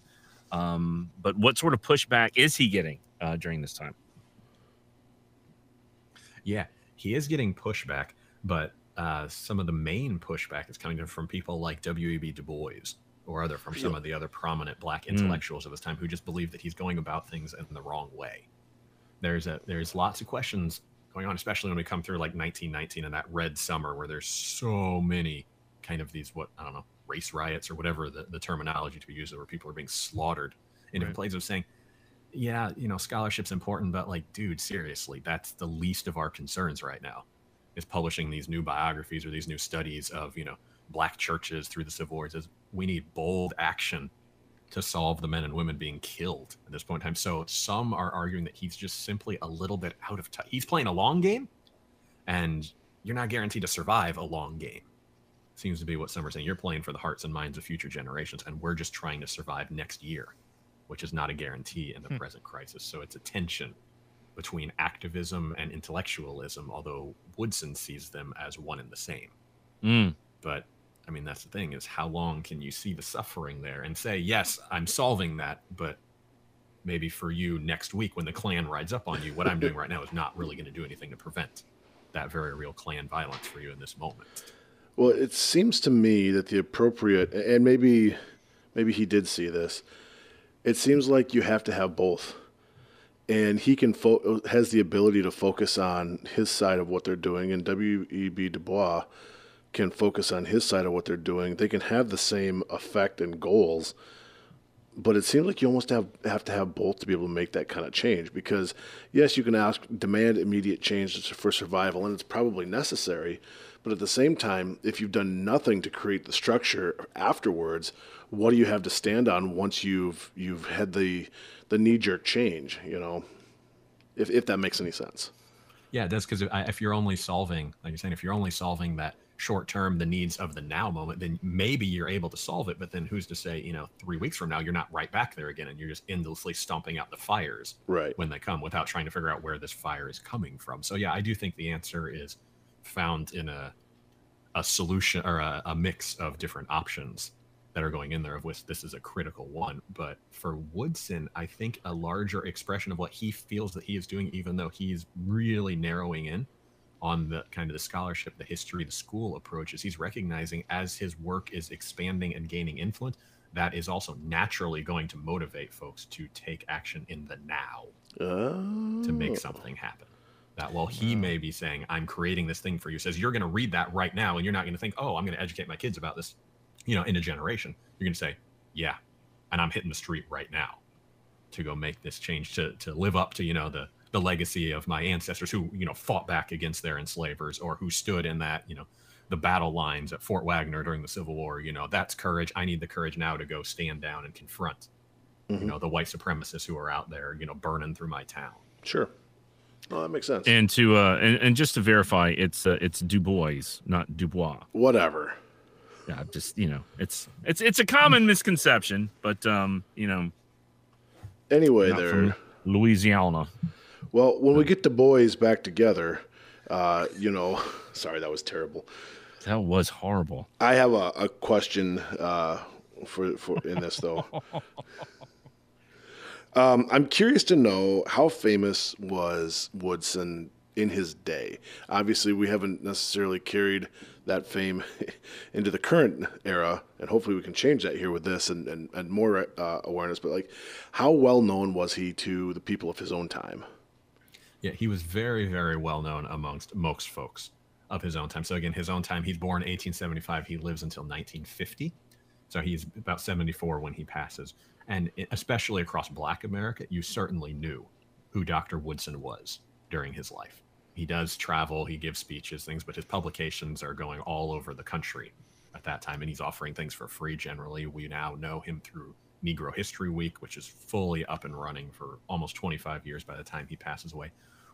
D: Um but what sort of pushback is he getting uh during this time?
E: Yeah he is getting pushback but uh some of the main pushback is coming from people like w.e.b du bois or other from some of the other prominent black hmm. intellectuals mm. of his time who just believe that he's going about things in the wrong way. There's a there's lots of questions going on, especially when we come through like 1919 and that red summer where there's so many kind of these what I don't know race riots or whatever the, the terminology to be used where people are being slaughtered in right. places of saying yeah you know scholarship's important but like dude seriously that's the least of our concerns right now is publishing these new biographies or these new studies of you know black churches through the civil wars is we need bold action to solve the men and women being killed at this point in time. So some are arguing that he's just simply a little bit out of touch. He's playing a long game, and you're not guaranteed to survive a long game. Seems to be what some are saying. You're playing for the hearts and minds of future generations, and we're just trying to survive next year, which is not a guarantee in the hmm. present crisis. So it's a tension between activism and intellectualism, although Woodson sees them as one and the same.
D: Mm.
E: But I mean, that's the thing is how long can you see the suffering there and say, yes, I'm solving that, but maybe for you next week when the Klan rides up on you, what I'm doing right now is not really going to do anything to prevent that very real Klan violence for you in this moment.
C: Well, it seems to me that the appropriate, and maybe, maybe he did see this. It seems like you have to have both, and he can fo- has the ability to focus on his side of what they're doing. And W. E. B. Du Bois can focus on his side of what they're doing. They can have the same effect and goals, but it seems like you almost have have to have both to be able to make that kind of change. Because yes, you can ask demand immediate change for survival, and it's probably necessary. But at the same time, if you've done nothing to create the structure afterwards, what do you have to stand on once you've you've had the the knee jerk change? You know, if if that makes any sense.
E: Yeah, it does because if, if you're only solving, like you're saying, if you're only solving that short term the needs of the now moment, then maybe you're able to solve it. But then who's to say, you know, three weeks from now, you're not right back there again and you're just endlessly stomping out the fires
C: right.
E: when they come without trying to figure out where this fire is coming from. So, yeah, I do think the answer is found in a, a solution or a, a mix of different options that are going in there, of which this is a critical one. But for Woodson, I think a larger expression of what he feels that he is doing, even though he's really narrowing in on the kind of the scholarship, the history, the school approaches. He's recognizing as his work is expanding and gaining influence, that is also naturally going to motivate folks to take action in the now
C: oh.
E: to make oh. something happen. That while he may be saying, I'm creating this thing for you, says you're going to read that right now and you're not going to think, oh, I'm going to educate my kids about this, you know, in a generation. You're going to say, yeah, and I'm hitting the street right now to go make this change to to live up to, you know, the the legacy of my ancestors who you know fought back against their enslavers or who stood in that you know the battle lines at Fort Wagner during the Civil War. You know that's courage. I need the courage now to go stand down and confront mm-hmm. you know the white supremacists who are out there you know burning through my town.
C: Sure. Well, that makes sense.
D: And to uh, and, and just to verify, it's uh, it's Du Bois, not Dubois.
C: Whatever.
D: Yeah, just you know, it's it's it's a common misconception, but um, you know.
C: Anyway, there,
D: Louisiana.
C: Well, when we get the boys back together, uh, you know, sorry, that was terrible.
D: That was horrible.
C: I have a, a question uh, for for in this though. um, I'm curious to know how famous was Woodson in his day. Obviously, we haven't necessarily carried that fame into the current era, and hopefully, we can change that here with this and and, and more uh, awareness. But like, how well known was he to the people of his own time?
E: Yeah, he was very, very well known amongst most folks of his own time. So again, his own time. He's born 1875. He lives until 1950. So he's about 74 when he passes. And especially across Black America, you certainly knew who Dr. Woodson was during his life. He does travel, he gives speeches, things, but his publications are going all over the country at that time, and he's offering things for free generally. We now know him through Negro History Week, which is fully up and running for almost 25 years by the time he passes away.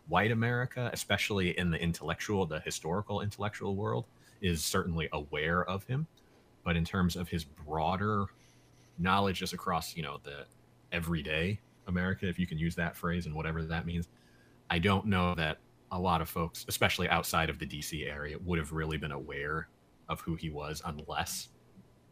E: White America, especially in the intellectual, the historical intellectual world, is certainly aware of him. But in terms of his broader knowledge just across, you know, the everyday America, if you can use that phrase and whatever that means, I don't know that a lot of folks, especially outside of the DC area, would have really been aware of who he was unless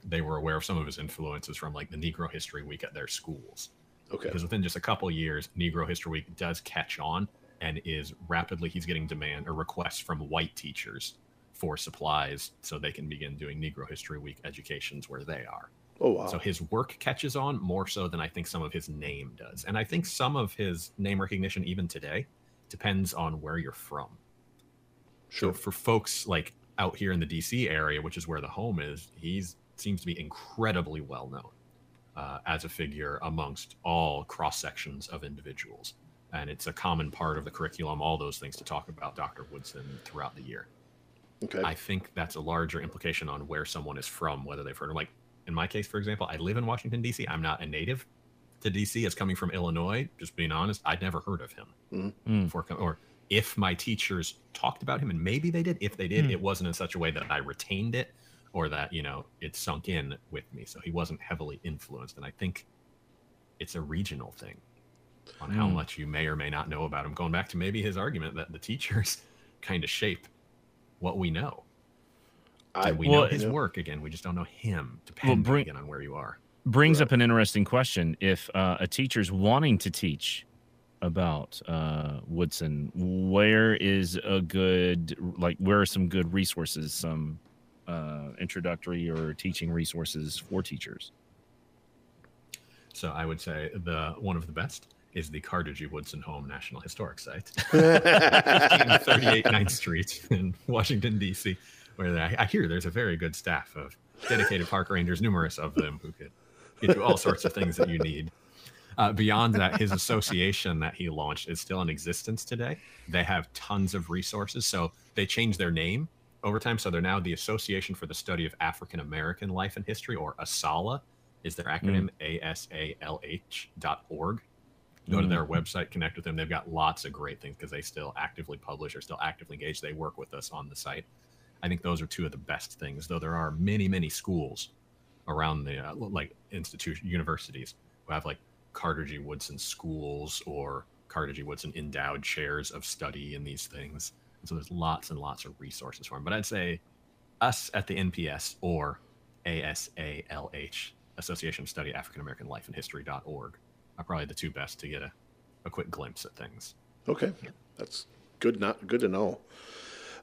E: they were aware of some of his influences from like the Negro History Week at their schools.
C: Okay.
E: Because within just a couple years, Negro History Week does catch on and is rapidly he's getting demand or requests from white teachers for supplies so they can begin doing Negro History Week educations where they are.
C: Oh wow.
E: So his work catches on more so than I think some of his name does. And I think some of his name recognition even today depends on where you're from.
C: Sure.
E: So for folks like out here in the DC area, which is where the home is, he seems to be incredibly well known uh, as a figure amongst all cross sections of individuals. And it's a common part of the curriculum, all those things to talk about Dr. Woodson throughout the year.
C: Okay.
E: I think that's a larger implication on where someone is from, whether they've heard of like in my case, for example, I live in Washington, DC. I'm not a native to DC as coming from Illinois. Just being honest, I'd never heard of him.
C: Mhm.
D: Mm.
E: For, or if my teachers talked about him, and maybe they did, if they did,
B: Hmm.
E: it wasn't in such a way that I retained it or that, you know, it sunk in with me. So he wasn't heavily influenced. And I think it's a regional thing on how
D: Hmm.
E: much you may or may not know about him. Going back to maybe his argument that the teachers kind of shape what we know.
C: I,
E: And we
D: Well,
E: know his
C: yeah.
E: work again. We just don't know him, depending
D: bring-
E: again on where you are.
D: Brings
C: Right.
D: up an interesting question. If uh, a teacher's wanting to teach about uh, Woodson, where is a good, like, where are some good resources, some uh, introductory or teaching resources for teachers?
E: So I would say the one of the best is the Carter G. Woodson Home National Historic Site, 38 9th Street in Washington D.C., where I, I hear there's a very good staff of dedicated park rangers, numerous of them, who could get you all sorts of things that you need. Uh, beyond that, his association that he launched is still in existence today. They have tons of resources. So they changed their name over time. So they're now the Association for the Study of African American Life and History, or ASALA, is their acronym, A-S-A-L-H dot org. Go to their website, connect with them. They've got lots of great things because they still actively publish or still actively engage. They work with us on the site. I think those are two of the best things, though there are many, many schools around the uh, like institution universities who have like Carter Woodson schools or Carter Woodson endowed chairs of study in these things. And so there's lots and lots of resources for them. But I'd say us at the NPS or ASALH, Association of Study African American Life and History.org, are probably the two best to get a, a quick glimpse at things.
C: Okay, that's good. Not good to know.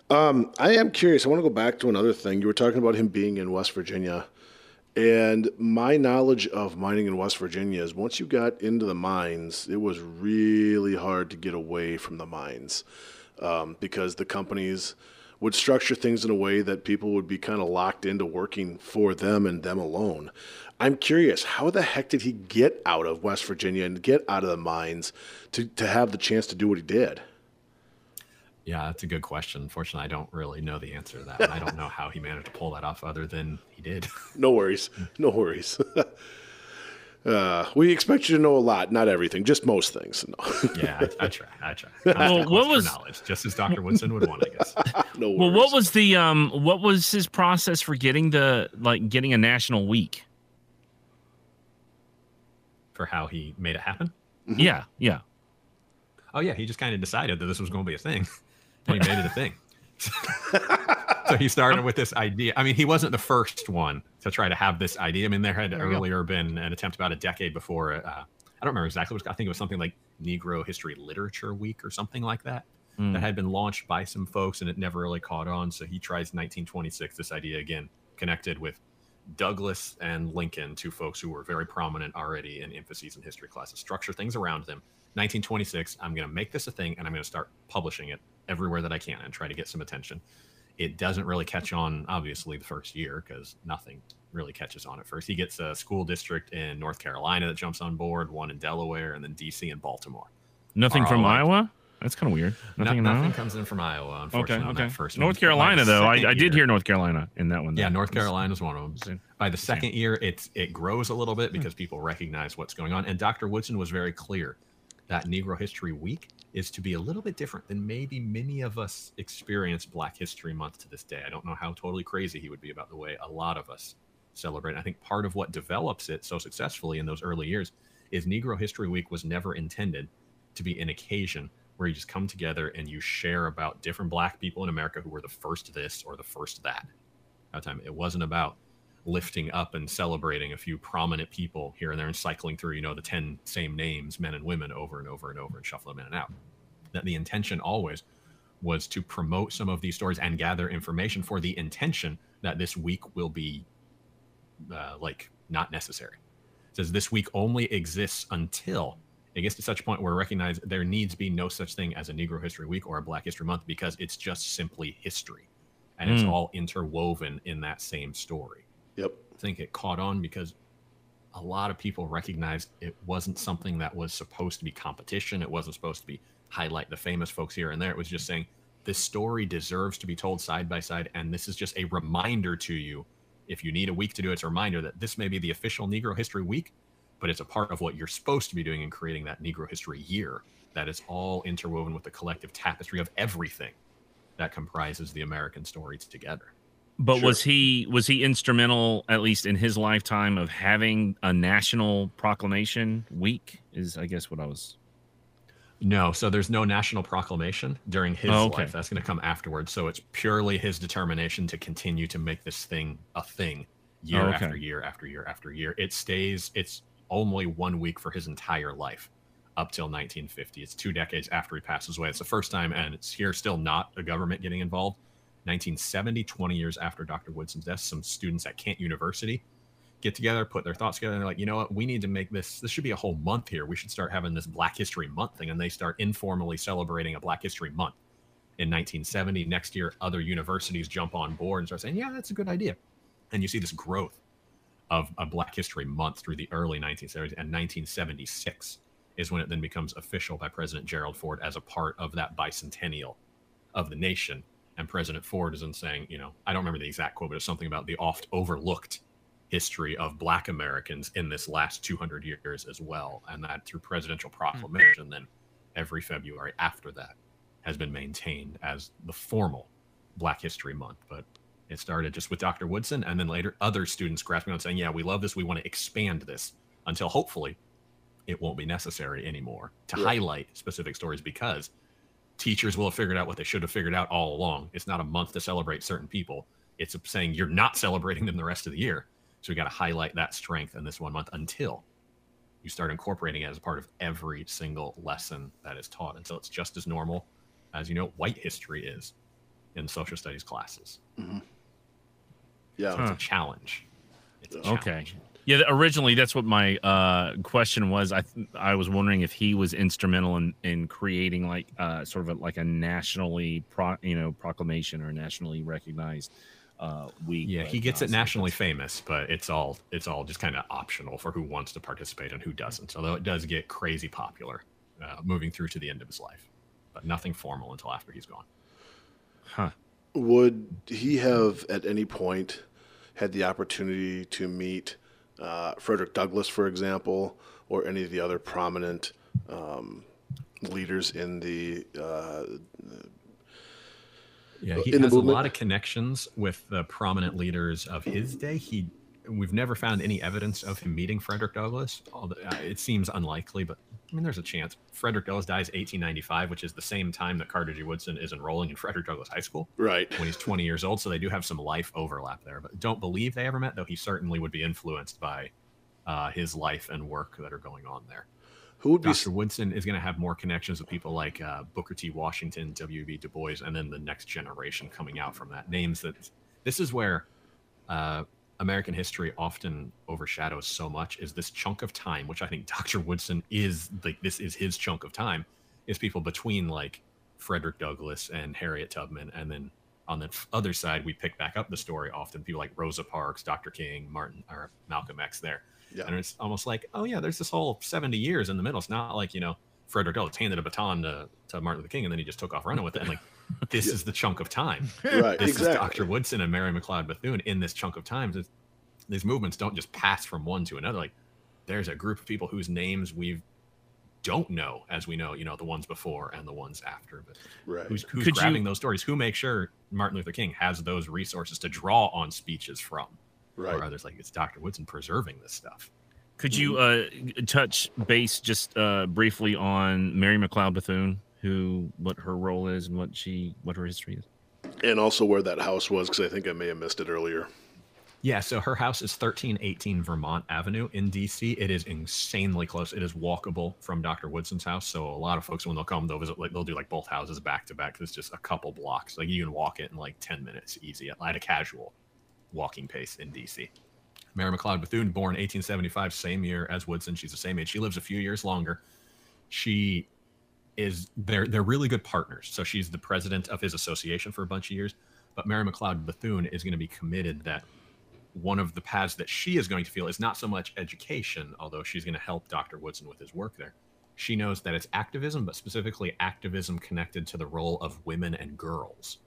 C: Um, I am curious. I want to go back to another thing. You were talking about him being in West Virginia, and my knowledge of mining in West Virginia is once you got into the mines, it was really hard to get away from the mines um, because the companies would structure things in a way that people would be kind of locked into working for them and them alone. I'm curious, how the heck did he get out of West Virginia and get out of the mines to, to have the chance to do what he did?
E: Yeah, that's a good question. Unfortunately, I don't really know the answer to that. I don't know how he managed to pull that off other than he did.
C: No worries. No worries. uh, we expect you to know a lot, not everything, just most things. No,
E: yeah, I, I try. I try.
D: Well,
E: I'm
D: what
E: what
D: was-
E: knowledge? Just as Dr. Woodson would want, I guess.
C: no worries.
D: Well, what was the um, what was his process for getting the like getting a national week?
E: For how he made it happen.
D: Yeah, yeah.
E: Oh yeah, he just kind of decided that this was going to be a thing, and he made it a thing. so he started with this idea. I mean, he wasn't the first one to try to have this idea. I mean, there had
B: There
E: earlier been an attempt about a decade before. Uh, I don't remember exactly what I think it was something like Negro History Literature Week or something like that
D: Mm.
E: that had been launched by some folks and it never really caught on. So he tries 1926 this idea again, connected with Douglass and Lincoln, two folks who were very prominent already in emphases in history classes. Structure things around them. 1926, I'm going to make this a thing and I'm going to start publishing it everywhere that I can and try to get some attention. It doesn't really catch on, obviously, the first year because nothing really catches on at first. He gets a school district in North Carolina that jumps on board, one in Delaware, and then DC and Baltimore.
D: Nothing
E: Are
D: from
E: like-
D: Iowa. That's kind of weird. Nothing in
E: nothing
D: Iowa.
E: comes in from Iowa,
D: Okay,
E: unfortunately. on
D: okay.
E: that first
D: North
E: one.
D: Carolina, though, I, I did hear North Carolina in that one.
E: Yeah. North Carolina is one of them. By the second year, it's it grows a little bit hmm. because people recognize what's going on. And Dr. Woodson was very clear that Negro History Week is to be a little bit different than maybe many of us experience Black History Month to this day. I don't know how totally crazy he would be about the way a lot of us celebrate. I think part of what develops it so successfully in those early years is Negro History Week was never intended to be an occasion where you just come together and you share about different black people in America who were the first this or the first that. At that time it wasn't about lifting up and celebrating a few prominent people here and there and cycling through, you know, the 10 same names, men and women, over and over and over and shuffle them in and out. That the intention always was to promote some of these stories and gather information for the intention that this week will be uh, like not necessary. It says this week only exists until it gets to such a point where we recognize there needs be no such thing as a Negro History Week or a Black History Month because it's just simply history, and it's
D: Mm.
E: all interwoven in that same story.
C: Yep.
E: I think it caught on because a lot of people recognized it wasn't something that was supposed to be competition. It wasn't supposed to be highlight the famous folks here and there. It was just saying this story deserves to be told side by side, and this is just a reminder to you. If you need a week to do it, it's a reminder that this may be the official Negro History Week, but it's a part of what you're supposed to be doing in creating that Negro History Year. That is all interwoven with the collective tapestry of everything that comprises the American story together.
D: But
C: Sure.
D: was he was he instrumental, at least in his lifetime, of having a national proclamation week? Is I guess what I was.
E: No, so there's no national proclamation during his
D: Oh, okay.
E: life. That's going to come afterwards. So it's purely his determination to continue to make this thing a thing year
D: Oh, okay.
E: after year after year after year. It stays, it's only one week for his entire life up till 1950. It's two decades after he passes away. It's the first time, and it's here still not a government getting involved. 1970, 20 years after Dr. Woodson's death, some students at Kent University get together, put their thoughts together, and they're like, you know what, we need to make this. This should be a whole month here. We should start having this Black History Month thing, and they start informally celebrating a Black History Month in 1970. Next year, other universities jump on board and start saying, yeah, that's a good idea. And you see this growth of a Black History Month through the early 1970s, and 1976 is when it then becomes official by President Gerald Ford as a part of that bicentennial of the nation. And President Ford is in saying, you know, I don't remember the exact quote, but it's something about the oft overlooked history of Black Americans in this last 200 years as well. And that through presidential hmm. proclamation, then every February after that has been maintained as the formal Black History Month. But it started just with Dr. Woodson, and then later other students grasping on saying, yeah, we love this. We want to expand this until hopefully it won't be necessary anymore to
C: Yeah.
E: highlight specific stories because teachers will have figured out what they should have figured out all along. It's not a month to celebrate certain people. It's saying you're not celebrating them the rest of the year. So we got to highlight that strength in this one month until you start incorporating it as part of every single lesson that is taught until it's just as normal as you know white history is in social studies classes. Mm-hmm.
C: Yeah.
E: It's
D: Huh.
E: a challenge. It's a
D: Okay.
E: Challenge.
D: Yeah, originally that's what my uh, question was. I th- I was wondering if he was instrumental in, in creating like uh, sort of a, like a nationally pro, you know proclamation or nationally recognized uh, week.
E: Yeah, he gets it nationally
D: that's-
E: famous, but it's all it's all just kind of optional for who wants to participate and who doesn't. Although it does get crazy popular uh, moving through to the end of his life, but nothing formal until after he's gone.
D: Huh.
C: Would he have at any point had the opportunity to meet uh, Frederick Douglass, for example, or any of the other prominent um, leaders in the uh,
E: Yeah, he has a lot of connections with the prominent leaders of his day. He we've never found any evidence of him meeting Frederick Douglass. Although uh, it seems unlikely, but I mean, there's a chance. Frederick Douglass dies 1895, which is the same time that Carter G. Woodson is enrolling in Frederick Douglass High School
C: Right.
E: when he's 20 years old. So they do have some life overlap there, but don't believe they ever met. Though he certainly would be influenced by uh, his life and work that are going on there.
C: Who would be?
E: Dr. Woodson is going to have more connections with people like uh, Booker T. Washington, W.B. Du Bois, and then the next generation coming out from that. Names that this is where uh, American history often overshadows so much is this chunk of time, which I think Dr. Woodson is like this is his chunk of time, is people between like Frederick Douglass and Harriet Tubman, and then on the other side we pick back up the story often people like Rosa Parks, Dr. King, Martin or Malcolm X there.
C: Yeah.
E: And it's almost like, oh yeah, there's this whole 70 years in the middle. It's not like, you know, Frederick Douglass handed a baton to, to Martin Luther King and then he just took off running with it. And like, this is the chunk of time.
C: Right.
E: This is. Dr. Woodson and Mary McLeod Bethune in this chunk of time. It's- These movements don't just pass from one to another. Like, there's a group of people whose names we don't know as we know, you know, the ones before and the ones after. But
C: Right.
E: who's, who's
D: Could you-
E: grabbing those stories? Who makes sure Martin Luther King has those resources to draw on speeches from?
C: Right.
E: Or others like it's Dr. Woodson preserving this stuff.
D: Could you uh, touch base just uh, briefly on Mary McLeod Bethune, who what her role is and what she what her history is?
C: And also where that house was, because I think I may have missed it earlier.
E: Yeah, so her house is 1318 Vermont Avenue in DC. It is insanely close. It is walkable from Dr. Woodson's house. So a lot of folks when they'll come, they'll visit like they'll do like both houses back to back It's just a couple blocks. Like you can walk it in like 10 minutes easy at a casual walking pace in DC. Mary McLeod Bethune, born 1875, same year as Woodson. She's the same age. She lives a few years longer. She is they're they're really good partners. So she's the president of his association for a bunch of years. But Mary McLeod Bethune is going to be committed that one of the paths that she is going to feel is not so much education, although she's going to help Dr. Woodson with his work there. She knows that it's activism, but specifically activism connected to the role of women and girls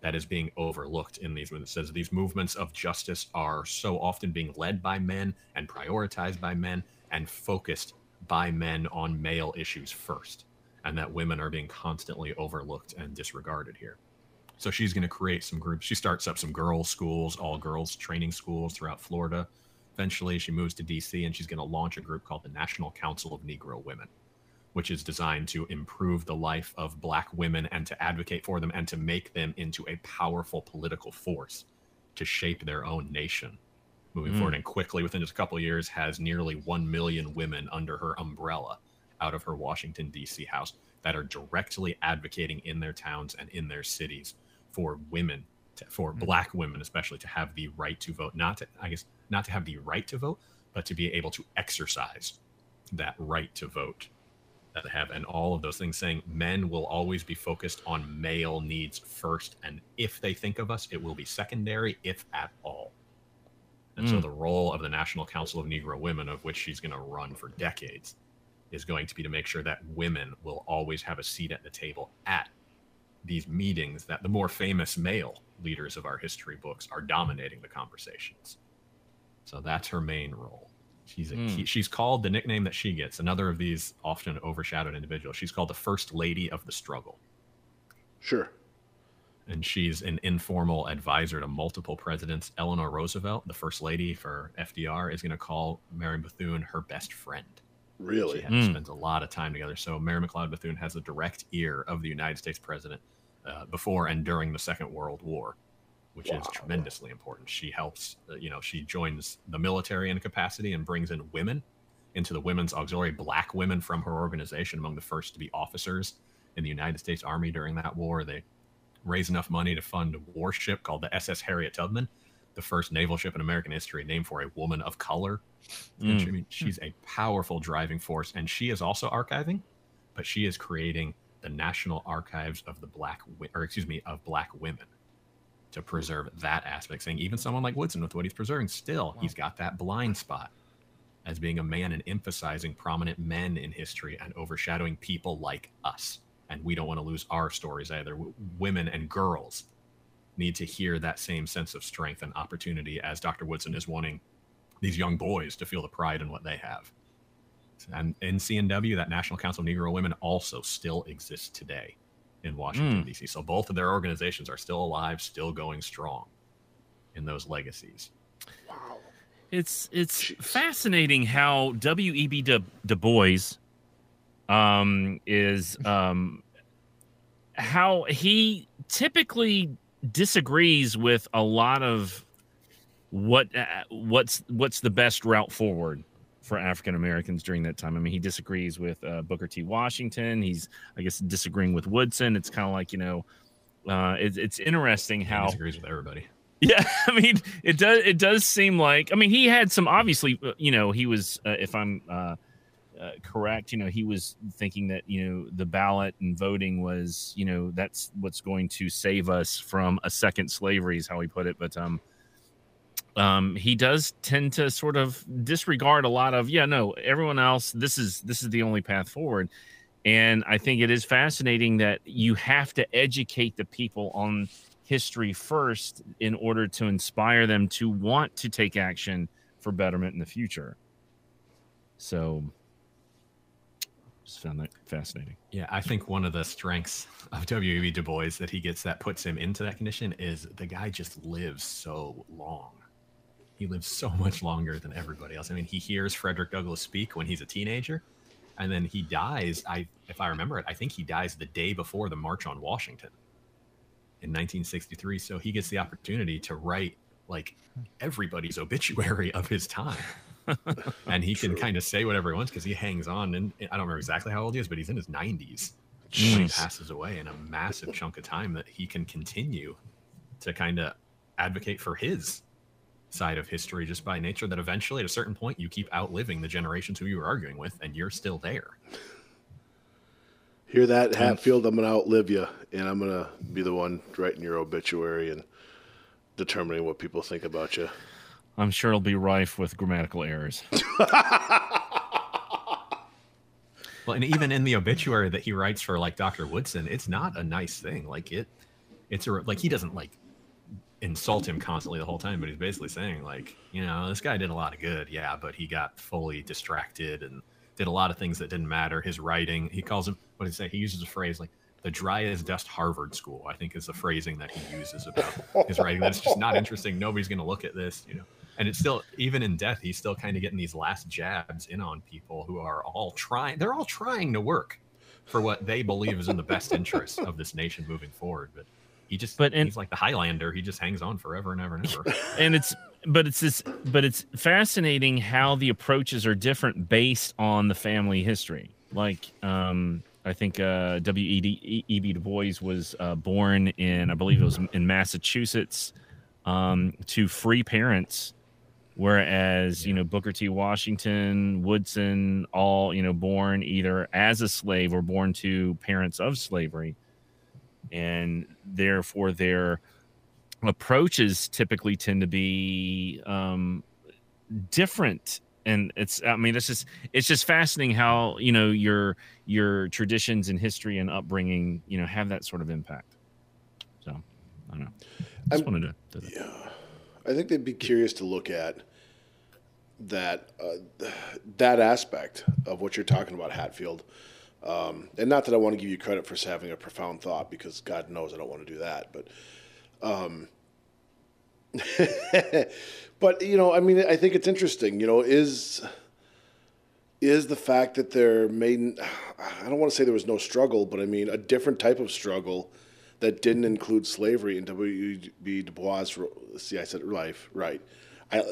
E: that is being overlooked in these. When it says these movements of justice are so often being led by men and prioritized by men and focused by men on male issues first, and that women are being constantly overlooked and disregarded here. So she's going to create some groups. She starts up some girls' schools, all girls training schools throughout Florida. Eventually, she moves to DC and she's going to launch a group called the National Council of Negro Women, which is designed to improve the life of Black women and to advocate for them and to make them into a powerful political force to shape their own nation moving
D: Mm.
E: forward. And quickly, within just a couple of years, has nearly 1 million women under her umbrella out of her Washington, D.C. house that are directly advocating in their towns and in their cities for women, to, for
D: Mm.
E: Black women especially, to have the right to vote. Not to, I guess, not to have the right to vote, but to be able to exercise that right to vote that they have. And all of those things saying men will always be focused on male needs first. And if they think of us, it will be secondary, if at all. And so
D: Mm.
E: the role of the National Council of Negro Women, of which she's going to run for decades, is going to be to make sure that women will always have a seat at the table at these meetings that the more famous male leaders of our history books are dominating the conversations. So that's her main role. She's a
D: Mm.
E: key, she's called the nickname that she gets. Another of these often overshadowed individuals. She's called the first lady of the struggle
C: Sure.
E: and she's an informal advisor to multiple presidents. Eleanor Roosevelt, the first lady for FDR, is going to call Mary Bethune her best friend. She
C: Really.
E: has,
D: Mm.
E: spends a lot of time together. So Mary McLeod Bethune has a direct ear of the United States president uh, before and during the Second World War, which is tremendously important. She helps, uh, you know, she joins the military in capacity and brings in women into the women's auxiliary, black women from her organization, among the first to be officers in the United States Army during that war. They raise enough money to fund a warship called the SS Harriet Tubman, the first naval ship in American history named for a woman of color. And mm. she, I mean, she's a powerful driving force, and she is also archiving, but she is creating the National Archives of the Black, or excuse me, of Black women, to preserve that aspect. Saying even someone like Woodson, with what he's preserving, still he's got that blind spot as being a man and emphasizing prominent men in history and overshadowing people like us. And we don't want to lose our stories either. W- women and girls need to hear that same sense of strength and opportunity as Dr. Woodson is wanting these young boys to feel the pride in what they have. And NCNW, that National Council of Negro Women, also still exists today in Washington,
D: Mm.
E: D.C. So both of their organizations are still alive, still going strong in those legacies.
C: Wow.
D: It's it's
C: Jeez.
D: fascinating how W.E.B. Du, du Bois um, is um, how he typically disagrees with a lot of what uh, what's what's the best route forward for African Americans during that time. I mean, he disagrees with uh, Booker T. Washington. He's, I guess, disagreeing with Woodson. It's kind of like you know, uh, it, it's interesting how He
E: disagrees with everybody.
D: yeah, I mean, it does. It does seem like. I mean, he had some. Obviously, uh, you know, he was. Uh, if I'm uh, uh, correct, you know, he was thinking that you know the ballot and voting was, you know, that's what's going to save us from a second slavery, is how he put it. But um, um, he does tend to sort of disregard a lot of. Yeah, no, everyone else. This is this is the only path forward. And I think it is fascinating that you have to educate the people on history first in order to inspire them to want to take action for betterment in the future. So, just found that fascinating.
E: Yeah, I think one of the strengths of W.E.B. Du Bois that he gets that puts him into that condition is the guy just lives so long. He lives so much longer than everybody else. I mean, he hears Frederick Douglass speak when he's a teenager, and then he dies. I, if I remember it, I think he dies the day before the March on Washington in 1963. So he gets the opportunity to write like everybody's obituary of his time. and he can kind of say whatever he wants because he hangs on. And I don't remember exactly how old he is, but he's in his 90s when he passes away in a massive chunk of time that he can continue to kind of advocate for his side of history just by nature that eventually at a certain point you keep outliving the generations who you were arguing with and you're still there
C: Hear that, Hatfield? I'm going to outlive you, and I'm going to be the one writing your obituary and determining what people think about you.
D: I'm sure it'll be rife with grammatical errors.
E: well and even in the obituary that he writes for like dr woodson it's not a nice thing like it it's a like he doesn't like insult him constantly the whole time but he's basically saying like you know this guy did a lot of good yeah but he got fully distracted and did a lot of things that didn't matter. His writing he calls him what did he say? He uses a phrase like the dry as dust harvard school i think is the phrasing that he uses about his writing. That's just not interesting. Nobody's going to look at this you know? And it's still even in death he's still kind of getting these last jabs in on people who are all trying they're all trying to work for what they believe is in the best interest of this nation moving forward but he just
D: But in-
E: he's like the highlander. He just hangs on forever and ever and ever.
D: And it's but it's this but it's fascinating how the approaches are different based on the family history. Like um i think uh w.e.b du bois was uh, born in i believe it was in massachusetts um to free parents whereas you know booker t. Washington woodson all you know born either as a slave or born to parents of slavery and therefore their approaches typically tend to be um, different. And it's i mean it's just it's just fascinating how you know your your traditions and history and upbringing you know have that sort of impact. So i don't know. Just
C: I'm-
D: wanted to, to
C: Yeah, I think they'd be curious to look at that uh, that aspect of what you're talking about, Hatfield. Um, and not that I want to give you credit for having a profound thought, because God knows I don't want to do that. But, um, but you know, I mean, I think it's interesting. You know, is is the fact that there made I don't want to say there was no struggle, but I mean a different type of struggle that didn't include slavery in W.B. Du Bois. See, I said life right. I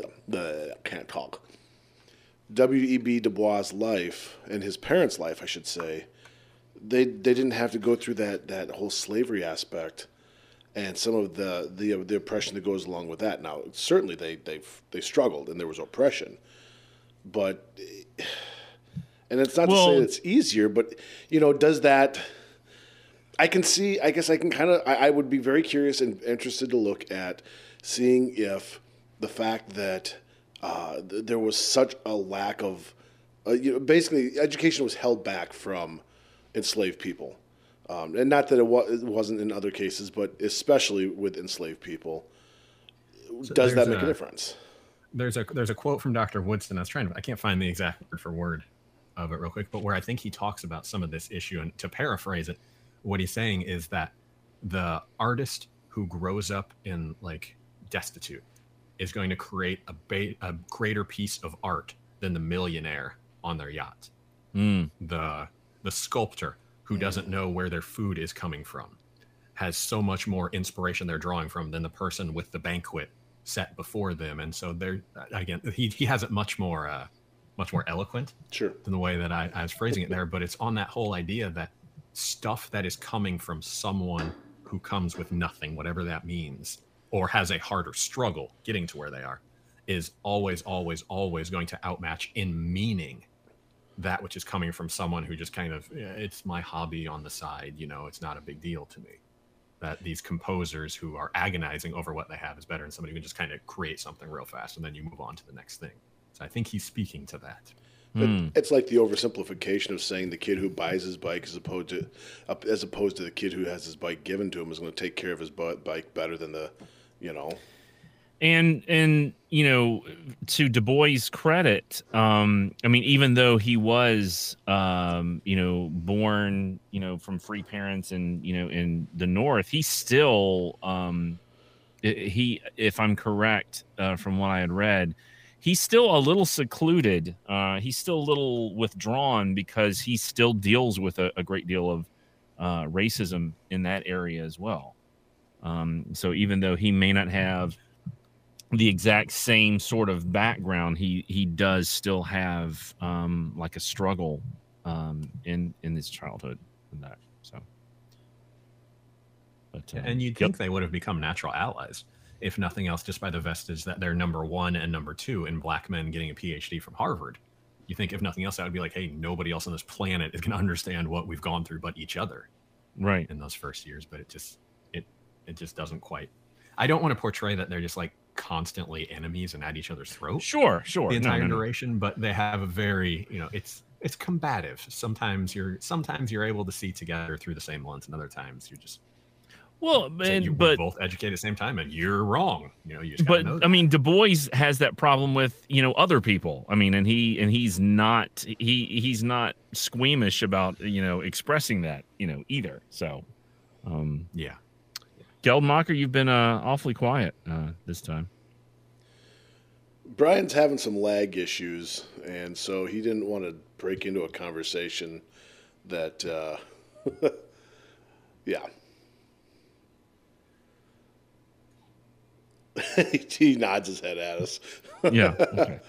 C: can't talk. W.E.B. Du Bois' life and his parents' life, I should say, they they didn't have to go through that that whole slavery aspect and some of the the the oppression that goes along with that. Now, certainly they they they struggled and there was oppression, but and it's not to
D: Well-
C: say it's easier, but you know, does that? I can see. I guess I can kind of. I, I would be very curious and interested to look at seeing if the fact that uh, th- there was such a lack of, uh, you know, basically education was held back from enslaved people, um, and not that it, wa- it wasn't in other cases, but especially with enslaved people. does that make a
E: a-
C: difference?
E: there's a there's a quote from Dr. Woodson. I was trying to I can't find the exact word for word of it real quick, but where I think he talks about some of this issue and to paraphrase it, what he's saying is that the artist who grows up in like destitute is going to create a, ba- a greater piece of art than the millionaire on their yacht.
D: Mm.
E: The the sculptor who doesn't know where their food is coming from has so much more inspiration they're drawing from than the person with the banquet set before them, and so they're again he he has it much more uh, much more eloquent
C: Sure.
E: than the way that I, I was phrasing it there, but it's on that whole idea that stuff that is coming from someone who comes with nothing, whatever that means, or has a harder struggle getting to where they are, is always, always, always going to outmatch in meaning that which is coming from someone who just kind of, "Yeah, it's my hobby on the side, you know, it's not a big deal to me. That these composers who are agonizing over what they have is better than somebody who can just kind of create something real fast and then you move on to the next thing. So I think he's speaking to that.
C: But
D: Hmm.
C: it's like the oversimplification of saying the kid who buys his bike as opposed to as opposed to the kid who has his bike given to him is going to take care of his bike better than the, you know.
D: and and you know to du bois credit um i mean even though he was um you know born you know from free parents and you know in the north he still um he if i'm correct uh, from what i had read he's still a little secluded uh he's still a little withdrawn because he still deals with a, a great deal of uh racism in that area as well um so even though he may not have the exact same sort of background he he does still have um like a struggle um in in his childhood and that so but uh,
E: and you'd
D: yep.
E: think they would have become natural allies, if nothing else, just by the vestige that they're number one and number two in black men getting a PhD from Harvard. You think, if nothing else, that would be like, hey, nobody else on this planet is going to understand what we've gone through but each other
D: right
E: in those first years. But it just, it, just doesn't quite. I don't want to portray that they're just like constantly enemies and at each other's throat
D: sure sure
E: the entire
D: no, no.
E: duration, but they have a very, you know, it's it's combative. Sometimes you're sometimes you're able to see together through the same lens, and other times you're just
D: well
E: so
D: and,
E: you
D: but
E: both educate at the same time, and you're wrong. You know, you just
D: but
E: know
D: I mean, Du Bois has that problem with you know other people. I mean, and he and he's not he he's not squeamish about you know expressing that you know either. So, um,
E: yeah,
D: Geldmacher, you've been uh, awfully quiet uh, this time.
C: Brian's having some lag issues, and so he didn't want to break into a conversation that, uh, yeah. he nods his head at us.
D: Yeah. Okay.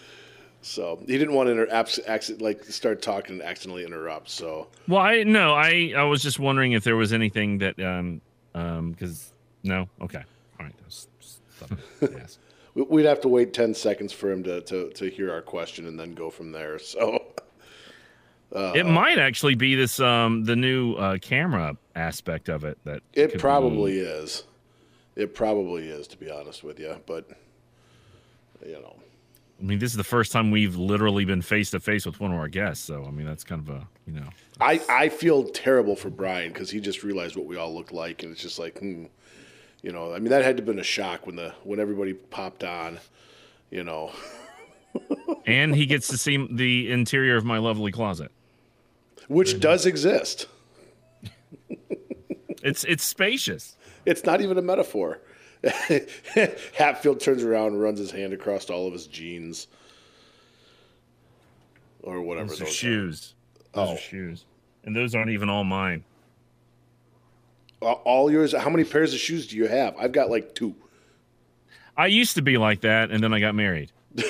C: So he didn't want to inter- abs- acc- like start talking and accidentally interrupt. So
D: well, I no, I I was just wondering if there was anything that um um because no, okay, all right. That was just something to ask.
C: we- we'd have to wait ten seconds for him to, to, to hear our question and then go from there. So
D: it might actually be this um the new uh, camera aspect of it that
C: it probably
D: be-
C: is. It probably is, to be honest with you. But you know,
D: I mean, this is the first time we've literally been face to face with one of our guests, so I mean that's kind of a you know
C: I, I feel terrible for Brian because he just realized what we all look like, and it's just like, hmm, you know, I mean that had to have been a shock when the when everybody popped on, you know.
D: and he gets to see the interior of my lovely closet.
C: which does exist.
D: It's it's spacious.
C: It's not even a metaphor. Hatfield turns around and runs his hand across all of his jeans, or whatever
D: Those are
C: those
D: shoes. Those
C: Oh.
D: are shoes, and those aren't even all mine.
C: Are. All yours. How many pairs of shoes do you have? I've got like two.
D: I used to be like that, and then I got married.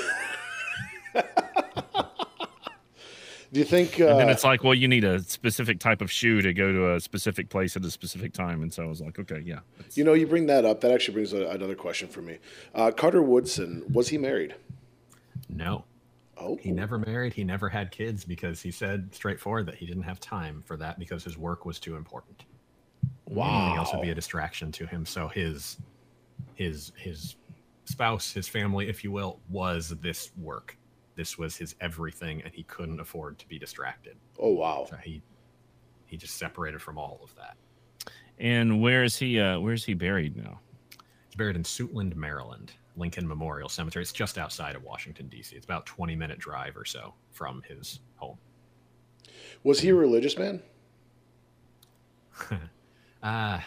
C: Do you think?
D: And then
C: Uh,
D: it's like, well, you need a specific type of shoe to go to a specific place at a specific time, and so I was like, okay, yeah.
C: you know, you bring that up. That actually brings a, another question for me. Uh, Carter Woodson was he married?
E: no,
C: Oh,
E: he never married. He never had kids because he said straightforward that he didn't have time for that because his work was too important. Anything else would be a distraction to him. So his his his spouse, his family, if you will, was this work. This was his everything, and he couldn't afford to be distracted.
C: Oh wow.
E: So he he just separated from all of that.
D: And where is he? Uh, where is he buried now?
E: He's buried in Suitland, Maryland, Lincoln Memorial Cemetery. It's just outside of Washington D.C. It's about twenty minute drive or so from his home.
C: Was he a religious man?
E: Uh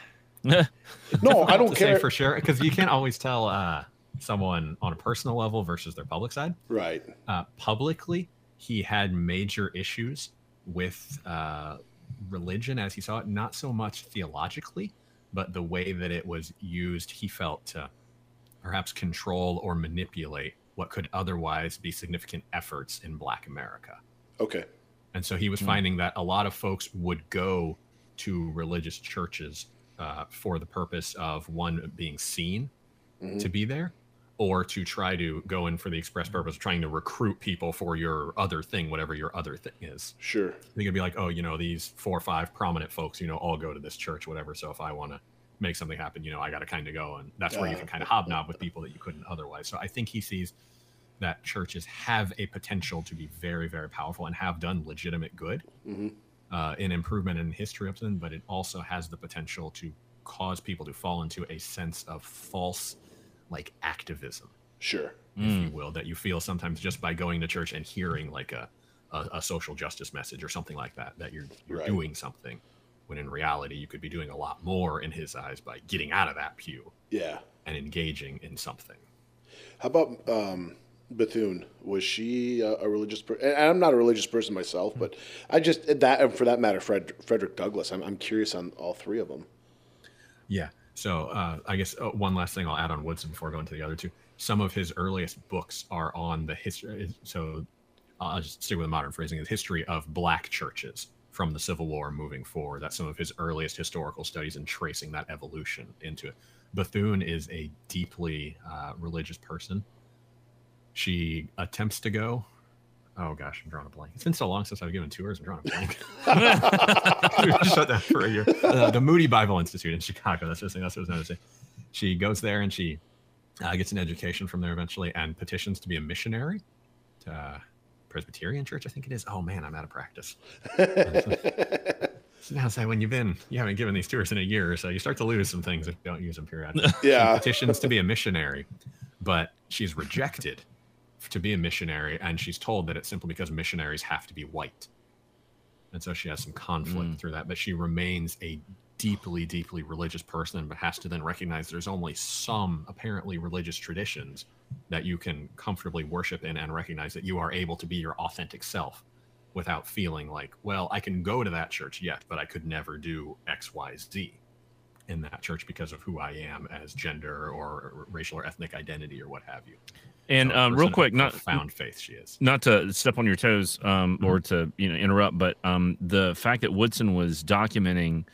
C: No, I don't
E: to say
C: care.
E: for sure because you can't always tell. Uh, someone on a personal level versus their public side.
C: Right.
E: Uh, publicly, he had major issues with uh, religion as he saw it, not so much theologically, but the way that it was used, he felt to perhaps control or manipulate what could otherwise be significant efforts in Black America.
C: Okay.
E: And so he was
D: Hmm.
E: finding that a lot of folks would go to religious churches uh, for the purpose of one being seen
C: Mhm.
E: to be there, or to try to go in for the express purpose of trying to recruit people for your other thing, whatever your other thing is.
C: Sure.
E: They could be like, oh, you know, these four or five prominent folks, you know, all go to this church, whatever. So if I want to make something happen, you know, I got to kind of go, and that's where you
C: Uh,
E: can kind of hobnob with people that you couldn't otherwise. So I think he sees that churches have a potential to be very, very powerful and have done legitimate good
C: hmm
E: uh, in improvement in history of them, but it also has the potential to cause people to fall into a sense of false, like activism
C: Sure.
E: if
D: Mm.
E: you will, that you feel sometimes just by going to church and hearing like a, a, a social justice message or something like that, that you're you're
C: Right.
E: doing something. When in reality, you could be doing a lot more in his eyes by getting out of that pew
C: Yeah.
E: and engaging in something.
C: How about um, Bethune? Was she a, a religious person? And I'm not a religious person myself, but I just that, and for that matter, Fred, Frederick Douglass. I'm, I'm curious on all three of them.
E: Yeah. So uh, I guess uh, one last thing I'll add on Woodson before going to the other two. Some of his earliest books are on the history. So I'll just stick with the modern phrasing: the history of black churches from the Civil War moving forward. That's some of his earliest historical studies and tracing that evolution into it. Bethune is a deeply uh, religious person. She attempts to go. Oh gosh, I'm drawing a blank. It's been so long since I've given tours. I'm drawing a blank. Shut down for a year. Uh, the Moody Bible Institute in Chicago. That's just that's what I was going to say. She goes there and she uh, gets an education from there eventually, and petitions to be a missionary to uh, Presbyterian Church, I think it is. Oh man, I'm out of practice. So now, say when you've been, you haven't given these tours in a year so, you start to lose some things if you don't use them periodically.
C: Yeah.
E: petitions to be a missionary, but she's rejected to be a missionary, and she's told that it's simply because missionaries have to be white. And so she has some conflict
D: Mm.
E: through that, but she remains a deeply, deeply religious person, but has to then recognize there's only some apparently religious traditions that you can comfortably worship in and recognize that you are able to be your authentic self without feeling like, well, I can go to that church, yet, but I could never do X, Y, Z in that church because of who I am as gender or racial or ethnic identity or what have you.
D: And
E: So
D: um, real quick, not
E: profound faith she is.
D: not to step on your toes um, or
E: Mm-hmm.
D: to you know interrupt, but um, the fact that Woodson was documenting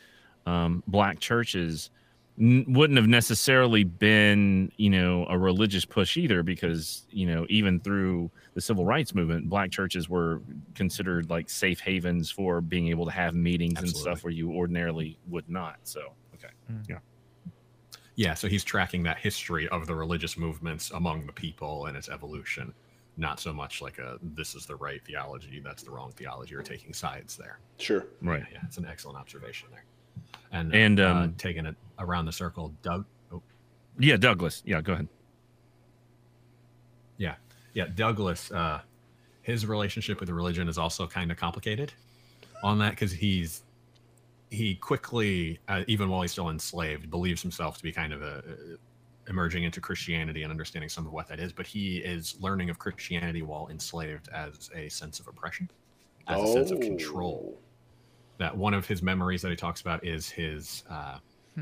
D: um, black churches n- wouldn't have necessarily been you know a religious push either, because you know even through the civil rights movement, black churches were considered like safe havens for being able to have meetings and stuff where you ordinarily would not. So okay,
E: Yeah, so he's tracking that history of the religious movements among the people and its evolution, not so much like a this is the right theology, that's the wrong theology, or taking sides there.
C: Sure.
D: right.
E: Yeah, it's an excellent observation there. And
D: And,
E: uh,
D: um,
E: taking it around the circle, Doug. Oh,
D: Yeah, Douglass. Yeah, go ahead.
E: yeah, yeah, Douglass. Uh, his relationship with the religion is also kind of complicated on that because he's he quickly, uh, even while he's still enslaved, believes himself to be kind of a, a emerging into Christianity and understanding some of what that is. But he is learning of Christianity while enslaved as a sense of oppression, as a sense of control. That one of his memories that he talks about is his uh,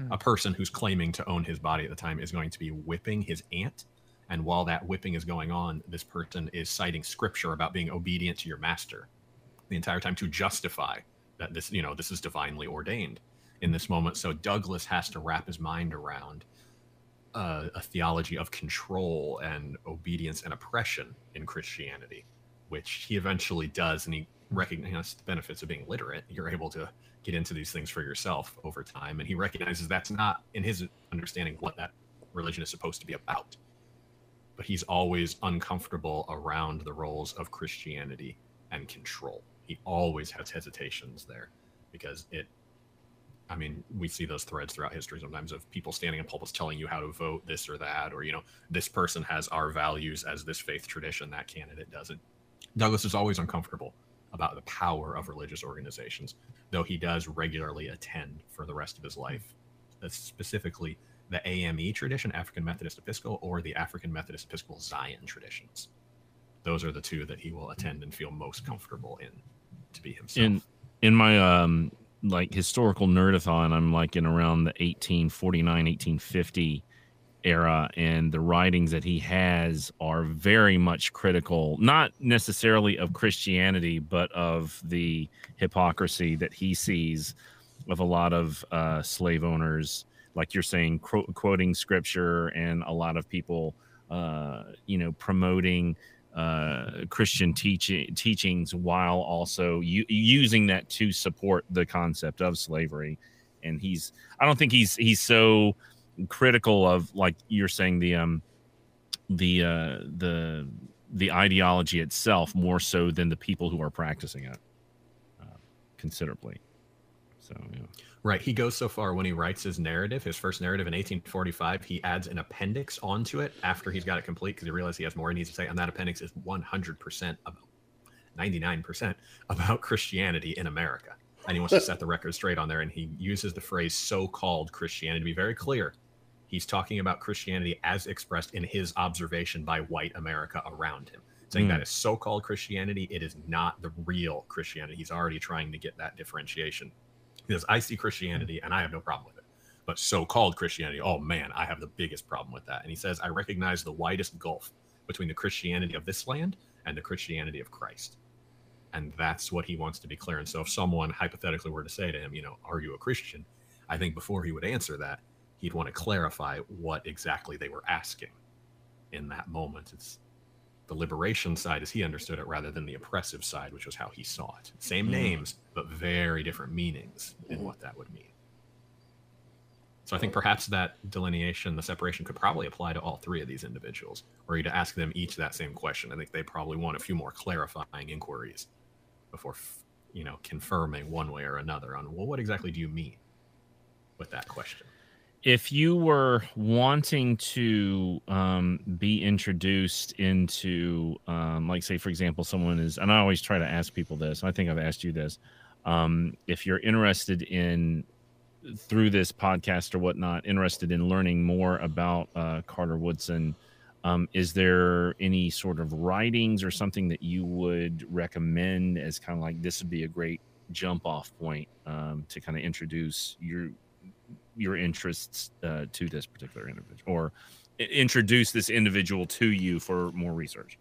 E: a person who's claiming to own his body at the time is going to be whipping his aunt. And while that whipping is going on, this person is citing scripture about being obedient to your master the entire time to justify that this, you know, this is divinely ordained in this moment. So Douglass has to wrap his mind around uh, a theology of control and obedience and oppression in Christianity, which he eventually does, and he recognizes the benefits of being literate. You're able to get into these things for yourself over time, and he recognizes that's not, in his understanding, what that religion is supposed to be about. But he's always uncomfortable around the roles of Christianity and control. He always has hesitations there because it I mean, we see those threads throughout history sometimes of people standing in pulpits telling you how to vote this or that, or, you know, this person has our values as this faith tradition, that candidate doesn't. Douglass is always uncomfortable about the power of religious organizations, though he does regularly attend for the rest of his life, specifically the AME tradition, African Methodist Episcopal, or the African Methodist Episcopal Zion traditions. Those are the two that he will attend and feel most comfortable in to be himself.
D: In in my um like historical nerdathon, I'm like in around the 1849, 1850 era, and the writings that he has are very much critical, not necessarily of Christianity, but of the hypocrisy that he sees of a lot of uh, slave owners, like you're saying, qu- quoting scripture, and a lot of people, uh, you know, promoting uh, Christian teaching teachings while also u- using that to support the concept of slavery. And he's, I don't think he's he's so critical of like you're saying the um the uh the the ideology itself more so than the people who are practicing it uh, considerably. So yeah.
E: Right. He goes so far when he writes his narrative, his first narrative in 1845, he adds an appendix onto it after he's got it complete because he realizes he has more he needs to say. And that appendix is 100% about 99% about Christianity in America. And he wants to set the record straight on there. And he uses the phrase so called Christianity to be very clear. He's talking about Christianity as expressed in his observation by white America around him, saying
D: Mm.
E: that is so called Christianity. It is not the real Christianity. He's already trying to get that differentiation. He says, I see Christianity and I have no problem with it. But so called Christianity, oh man, I have the biggest problem with that. And he says, I recognize the widest gulf between the Christianity of this land and the Christianity of Christ. And that's what he wants to be clear. And so if someone hypothetically were to say to him, you know, are you a Christian? I think before he would answer that, he'd want to clarify what exactly they were asking in that moment. It's the liberation side as he understood it rather than the oppressive side, which was how he saw it. Same
D: Mm.
E: names, but very different meanings in what that would mean. So I think perhaps that delineation, the separation could probably apply to all three of these individuals, or you to ask them each that same question. I think they probably want a few more clarifying inquiries before, f- you know, confirming one way or another on, well, what exactly do you mean with that question?
D: If you were wanting to um, be introduced into, um, like, say, for example, someone is, and I always try to ask people this, I think I've asked you this. Um, if you're interested in, through this podcast or whatnot, interested in learning more about uh, Carter Woodson, um, is there any sort of writings or something that you would recommend as kind of like this would be a great jump off point um, to kind of introduce your your interests uh, to this particular individual or introduce this individual to you for more research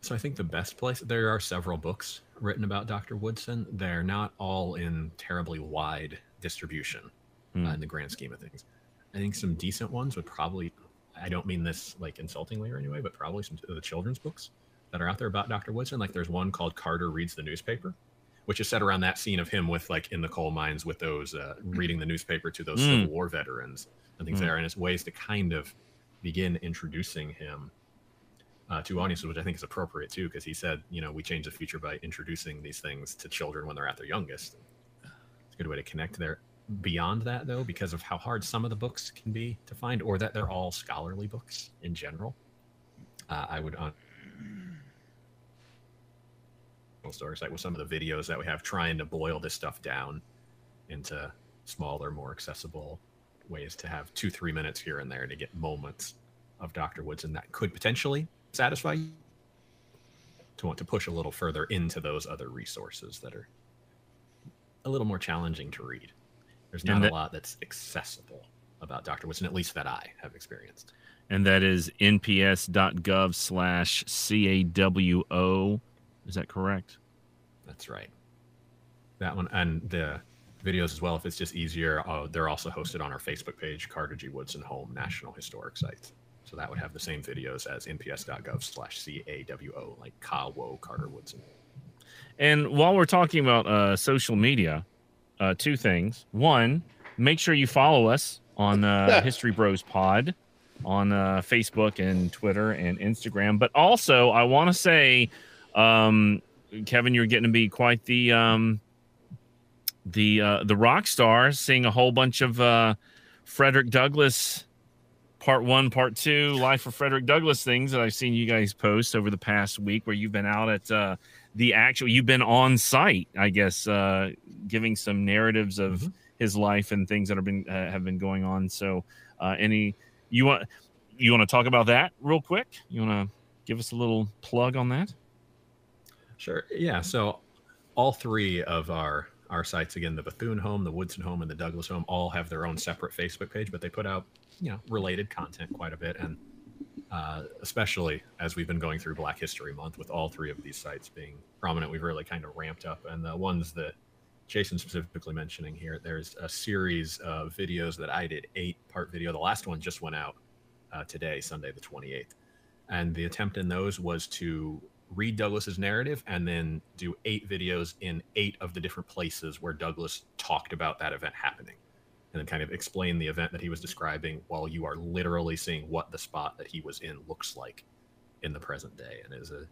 E: So I think the best place there are several books written about Dr. Woodson. They're not all in terribly wide distribution
D: Hmm.
E: uh, in the grand scheme of things. I think some decent ones would probably I don't mean this like insultingly or anyway, but probably some of the children's books that are out there about Dr. Woodson. Like there's one called Carter Reads the Newspaper, which is set around that scene of him with like in the coal mines with those uh, reading the newspaper to those
D: Mm.
E: Civil War veterans and things
D: Mm.
E: there. And it's ways to kind of begin introducing him uh, to audiences, which I think is appropriate too, because he said, you know, we change the future by introducing these things to children when they're at their youngest. It's a good way to connect there. Beyond that, though, because of how hard some of the books can be to find, or that they're all scholarly books in general, uh, I would on story site with some of the videos that we have trying to boil this stuff down into smaller, more accessible ways to have two, three minutes here and there to get moments of Dr. Woodson that could potentially satisfy you to want to push a little further into those other resources that are a little more challenging to read. There's not
D: that-
E: a lot that's accessible about Dr. Woodson, at least that I have experienced.
D: and that is nps.gov slash cawo is that correct
E: That's right. That one and the videos as well. If it's just easier, uh, they're also hosted on our Facebook page, Carter G. Woodson Home National Historic Sites. So that would have the same videos as nps.gov slash CAWO, like Kawo Carter Woodson.
D: And while we're talking about uh, social media, uh, two things. One, make sure you follow us on uh, History Bros Pod on uh, Facebook and Twitter and Instagram. But also, I want to say, um, Kevin, you're getting to be quite the um, the uh, the rock star, seeing a whole bunch of uh, Frederick Douglass part one, part two, life of Frederick Douglass things that I've seen you guys post over the past week, where you've been out at uh, the actual you've been on site, I guess, uh, giving some narratives of
E: Mm-hmm.
D: his life and things that have been uh, have been going on. So, uh, any you want you want to talk about that real quick? You want to give us a little plug on that?
E: Sure. Yeah. So all three of our our sites again, the Bethune home, the Woodson home, and the Douglass home, all have their own separate Facebook page, but they put out you know related content quite a bit, and uh, especially as we've been going through Black History Month with all three of these sites being prominent, we've really kind of ramped up. And the ones that Jason specifically mentioning here, there's a series of videos that I did, eight part video. The last one just went out uh, today, Sunday the 28th. And the attempt in those was to read Douglass's narrative and then do eight videos in eight of the different places where Douglass talked about that event happening. And then kind of explain the event that he was describing while you are literally seeing what the spot that he was in looks like in the present day. And it is a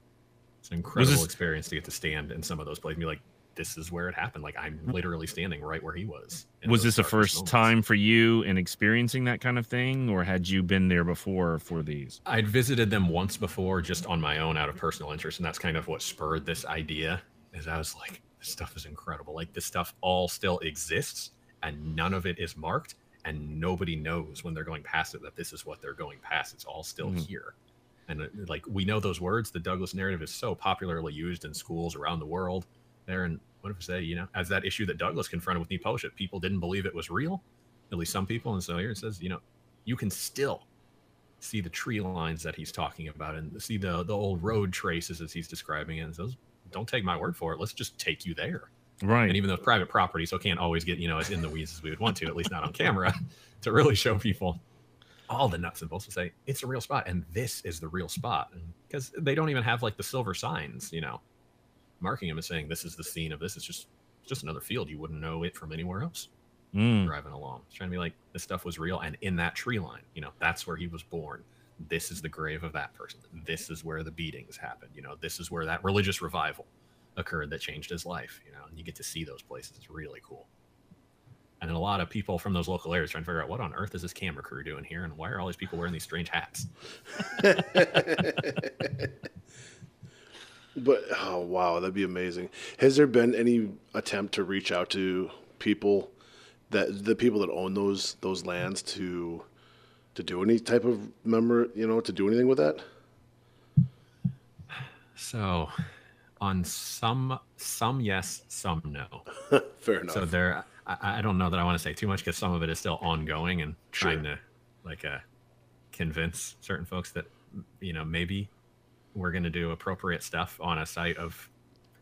E: it's an incredible
D: this-
E: experience to get to stand in some of those places and be like, this is where it happened. Like I'm literally standing right where he was.
D: Was this the first
E: moments.
D: time for you in experiencing that kind of thing, or had you been there before for these?
E: I'd visited them once before just on my own out of personal interest, and that's kind of what spurred this idea. Is I was like, this stuff is incredible. Like this stuff all still exists, and none of it is marked, and nobody knows when they're going past it that this is what they're going past. It's all still
D: Mhm.
E: here, and like we know those words. The Douglass narrative is so popularly used in schools around the world. There and what if I say, you know, as that issue that Douglass confronted with new Neposha, people didn't believe it was real, at least some people, and so here it says, you know, you can still see the tree lines that he's talking about and see the the old road traces as he's describing it. And says don't take my word for it. Let's just take you there.
D: Right.
E: and even though it's private property so can't always get you know as in the weeds as we would want to at least not on camera to really show people all the nuts and bolts to say it's a real spot. And this is the real spot. Because they don't even have like the silver signs you know marking him and saying this is the scene of this it's just it's just another field you wouldn't know it from anywhere else
D: Mm.
E: driving along. It's trying to be like this stuff was real, and in that tree line, you know, that's where he was born. This is the grave of that person. This is where the beatings happened. You know, this is where that religious revival occurred that changed his life. You know, and you get to see those places. It's really cool. And then a lot of people from those local areas trying to figure out what on earth is this camera crew doing here, and why are all these people wearing these strange hats?
C: But oh wow, that'd be amazing. Has there been any attempt to reach out to people that the people that own those those lands to to do any type of member, you know, to do anything with that?
E: So, on some, some yes, some no.
C: Fair enough.
E: So there, I, I don't know that I want to say too much because some of it is still ongoing and trying to like uh, convince certain folks that you know maybe we're going to do appropriate stuff on a site of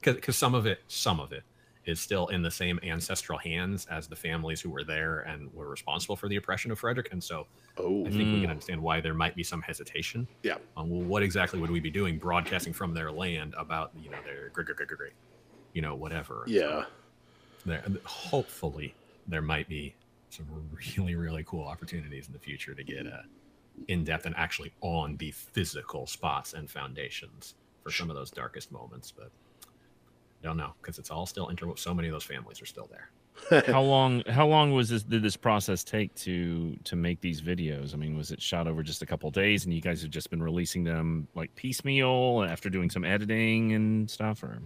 E: because some of it, some of it is still in the same ancestral hands as the families who were there and were responsible for the oppression of Frederick, and so
C: oh,
E: I think we
D: Mm.
E: can understand why there might be some hesitation
C: yeah.
E: on well, what exactly would we be doing broadcasting from their land about you know their gr- gr- gr- gr- gr- you know whatever
C: Yeah.
E: there hopefully there might be some really really cool opportunities in the future to get uh, in depth and actually on the physical spots and foundations for some of those darkest moments but don't know because it's all still inter so many of those families are still there
D: how long? How long was this? Did this process take to to make these videos? I mean, was it shot over just a couple days, and you guys have just been releasing them like piecemeal after doing some editing and stuff, or?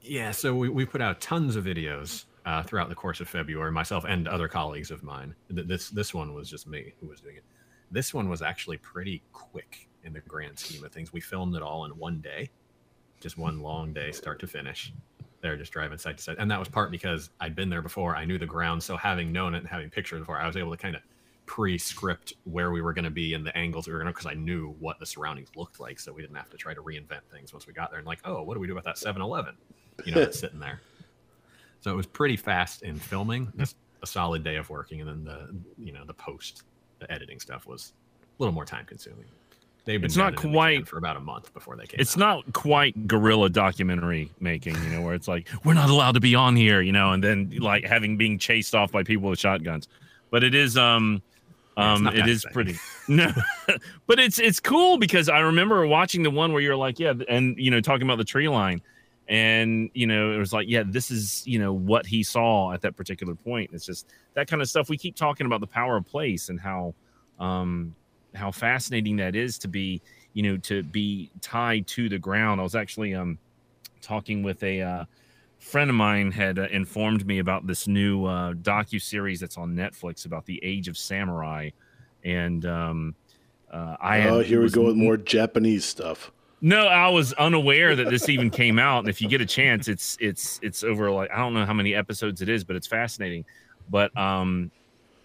E: Yeah, so we, we put out tons of videos uh, throughout the course of February, myself and other colleagues of mine. This this one was just me who was doing it. This one was actually pretty quick in the grand scheme of things. We filmed it all in one day, just one long day, start to finish. They're just driving side to side, and that was part because I'd been there before. I knew the ground, so having known it and having pictures before, I was able to kind of pre-script where we were going to be and the angles we were going to because I knew what the surroundings looked like, so we didn't have to try to reinvent things once we got there. And like, oh, what do we do about that 7-Eleven? You know, that's sitting there. So it was pretty fast in filming, just a solid day of working, and then the you know the post, the editing stuff was a little more time consuming. They've been
D: It's not
E: gunning in the can
D: quite-
E: for about a month before they came.
D: It's
E: out.
D: not quite guerrilla documentary making, you know, where it's like we're not allowed to be on here, you know, and then like having being chased off by people with shotguns. But it is um um it is
E: exciting.
D: pretty no but it's it's cool because I remember watching the one where you're like, yeah, and you know, talking about the tree line and you know, it was like, yeah, this is, you know, what he saw at that particular point. It's just that kind of stuff. We keep talking about the power of place and how um how fascinating that is to be, you know, to be tied to the ground. I was actually um talking with a uh, friend of mine had uh, informed me about this new uh, docu series that's on Netflix about the Age of Samurai, and um, uh, I
C: oh,
D: had-
C: here we
D: was
C: go with more Japanese stuff.
D: No, I was unaware that this even came out. And if you get a chance, it's it's it's over like I don't know how many episodes it is, but it's fascinating. But um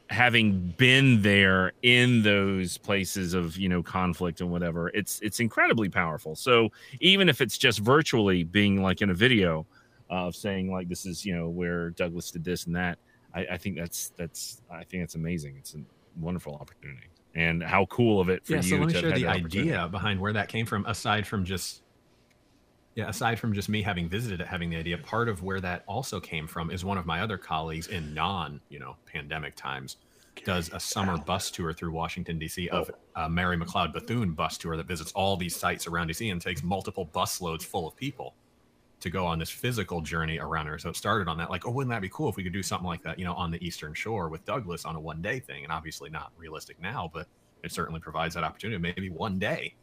D: having been there in those places of you know conflict and whatever, it's it's incredibly powerful. So even if it's just virtually being like in a video of saying like this is you know where Douglass did this and that, I, I think that's that's I think that's amazing. It's a wonderful opportunity. And how cool of it for
E: yeah,
D: you
E: so let me
D: to
E: share the idea behind where that came from, aside from just yeah, aside from just me having visited it, having the idea, part of where that also came from is one of my other colleagues in non, you know, pandemic times does a summer bus tour through Washington D.C. of oh. a Mary McLeod Bethune bus tour that visits all these sites around D.C. and takes multiple bus loads full of people to go on this physical journey around her. So it started on that, like, oh, wouldn't that be cool if we could do something like that, you know, on the Eastern Shore with Douglass on a one day thing? And obviously not realistic now, but it certainly provides that opportunity. Maybe one day,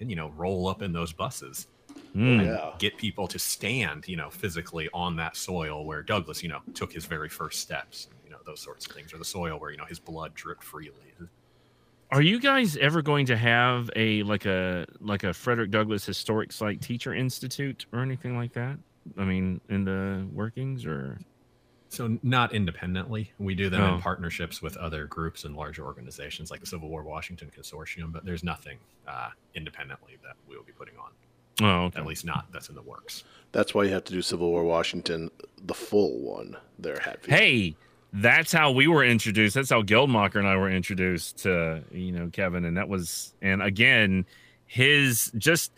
E: and you know, roll up in those buses
D: Mm.
C: Yeah.
E: get people to stand, you know, physically on that soil where Douglass, you know, took his very first steps, you know, those sorts of things, or the soil where you know his blood dripped freely.
D: Are you guys ever going to have a like a like a Frederick Douglass Historic Site Teacher Institute or anything like that? I mean, in the workings or
E: So not independently, we do them
D: Oh.
E: in partnerships with other groups and larger organizations like the Civil War Washington Consortium, but there's nothing uh, independently that we will be putting on.
D: oh, okay.
E: At least not that's in the works.
C: That's why you have to do Civil War Washington, the full one there, Hatfield.
D: Hey, that's how we were introduced. That's how Geldmacher and I were introduced to you know Kevin, and that was and again his just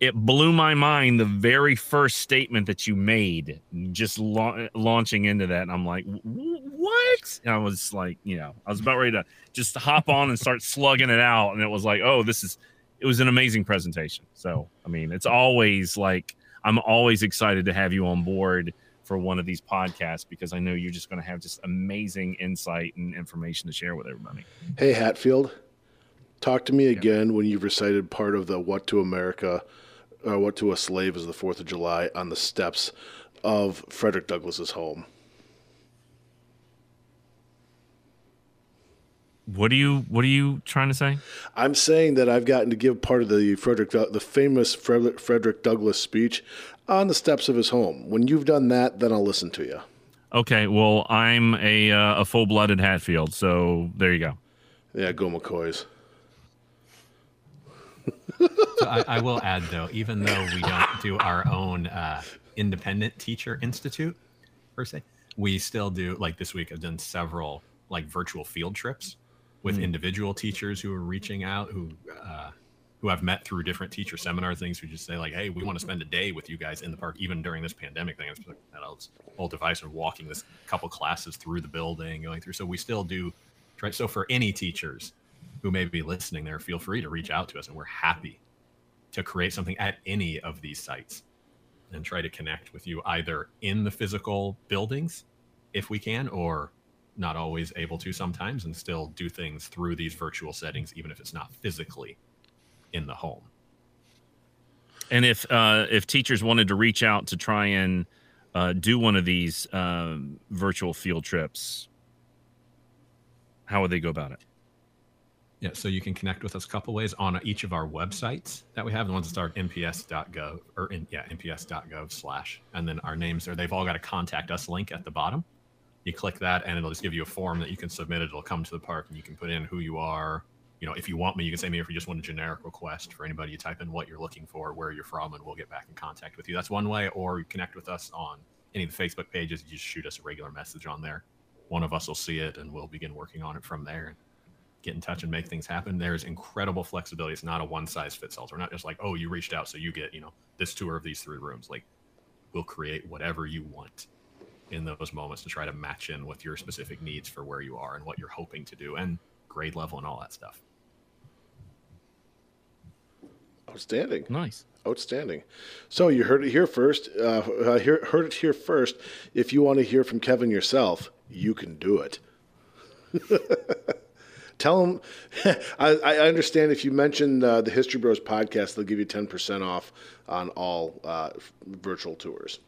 D: it blew my mind the very first statement that you made just la- launching into that. And i'm like what? And i was like you know i was about ready to just hop on and start slugging it out. And it was like oh this is it was an amazing presentation. So i mean it's always like i'm always excited to have you on board for one of these podcasts because i know you're just going to have just amazing insight and information to share with everybody.
C: Hey, Hatfield, talk to me again when you've recited part of the "What to America," or "What to a Slave" is the Fourth of July on the steps of Frederick Douglass's home.
D: What are you what are you trying to say
C: I'm saying that I've gotten to give part of the Frederick, the famous Frederick, Frederick Douglass speech on the steps of his home. When you've done that, then I'll listen to you.
D: Okay, well, I'm a uh, a full blooded Hatfield, so there you go.
C: Yeah, go McCoys.
E: So I, I will add though, even though we don't do our own uh, independent teacher institute per se, we still do like this week. I've done several like virtual field trips with individual teachers who are reaching out, who uh, who I've met through different teacher seminar things, who just say like, "Hey, we want to spend a day with you guys in the park, even during this pandemic thing." It's like that whole device of walking this couple classes through the building, going through. So we still do. Try, so for any teachers who may be listening there, feel free to reach out to us, and we're happy to create something at any of these sites and try to connect with you either in the physical buildings if we can or not always able to sometimes and still do things through these virtual settings even if it's not physically in the home.
D: And if uh, if teachers wanted to reach out to try and uh, do one of these um, virtual field trips, how would they go about it?
E: yeah so you can connect with us a couple ways on each of our websites that we have. The ones that start nps.gov or in yeah nps.gov slash and then our names there. They've all got a contact us link at the bottom you click that and it'll just give you a form that you can submit it'll come to the park and you can put in who you are you know if you want me you can say me if you just want a generic request for anybody you type in what you're looking for where you're from and we'll get back in contact with you that's one way or you connect with us on any of the facebook pages you just shoot us a regular message on there one of us will see it and we'll begin working on it from there and get in touch and make things happen. There's incredible flexibility. It's not a one size fits all. We're not just like, oh, you reached out, so you get, you know, this tour of these three rooms. Like, we'll create whatever you want in those moments to try to match in with your specific needs for where you are and what you're hoping to do and grade level and all that stuff.
C: Outstanding.
D: Nice.
C: Outstanding. So you heard it here first. Uh, uh, hear, heard it here first. If you want to hear from Kevin yourself, you can do it. Tell them. I, I understand if you mention uh, the History Bros podcast, they'll give you ten percent off on all uh, virtual tours.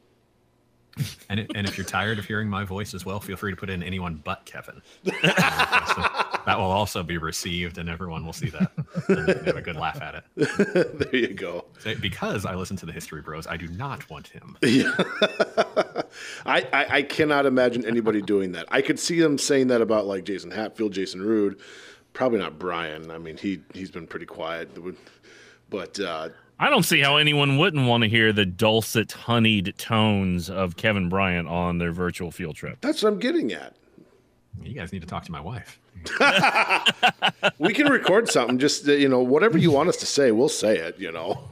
E: And, it, and if you're tired of hearing my voice as well, feel free to put in anyone but Kevin. that will also be received, and everyone will see that. And have a good laugh at it.
C: there you go.
E: So, because I listen to the History Bros, I do not want him.
C: Yeah. I, I, I cannot imagine anybody doing that. I could see them saying that about like Jason Hatfield, Jason Rude, probably not Brian. I mean, he he's been pretty quiet, but uh,
D: I don't see how anyone wouldn't want to hear the dulcet, honeyed tones of Kevin Bryant on their virtual field trip.
C: That's what I'm getting at.
E: You guys need to talk to my wife.
C: we can record something. Just you know, whatever you want us to say, we'll say it. You know.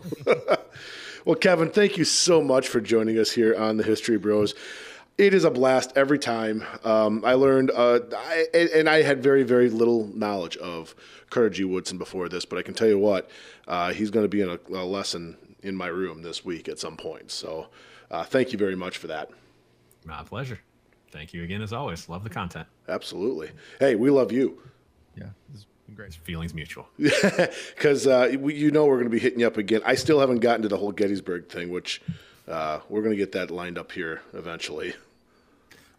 C: well, Kevin, thank you so much for joining us here on the History Bros. It is a blast every time. Um, I learned, uh, I, and I had very, very little knowledge of Carter G. Woodson before this, but I can tell you what, uh, he's going to be in a, a, lesson in my room this week at some point. So uh, thank you very much for that.
E: My pleasure. Thank you again, as always. Love the content.
C: Absolutely. Hey, we love you.
B: Yeah, this been great.
E: Feelings mutual.
C: Because uh, you know we're going to be hitting you up again. I still haven't gotten to the whole Gettysburg thing, which uh, we're going to get that lined up here eventually.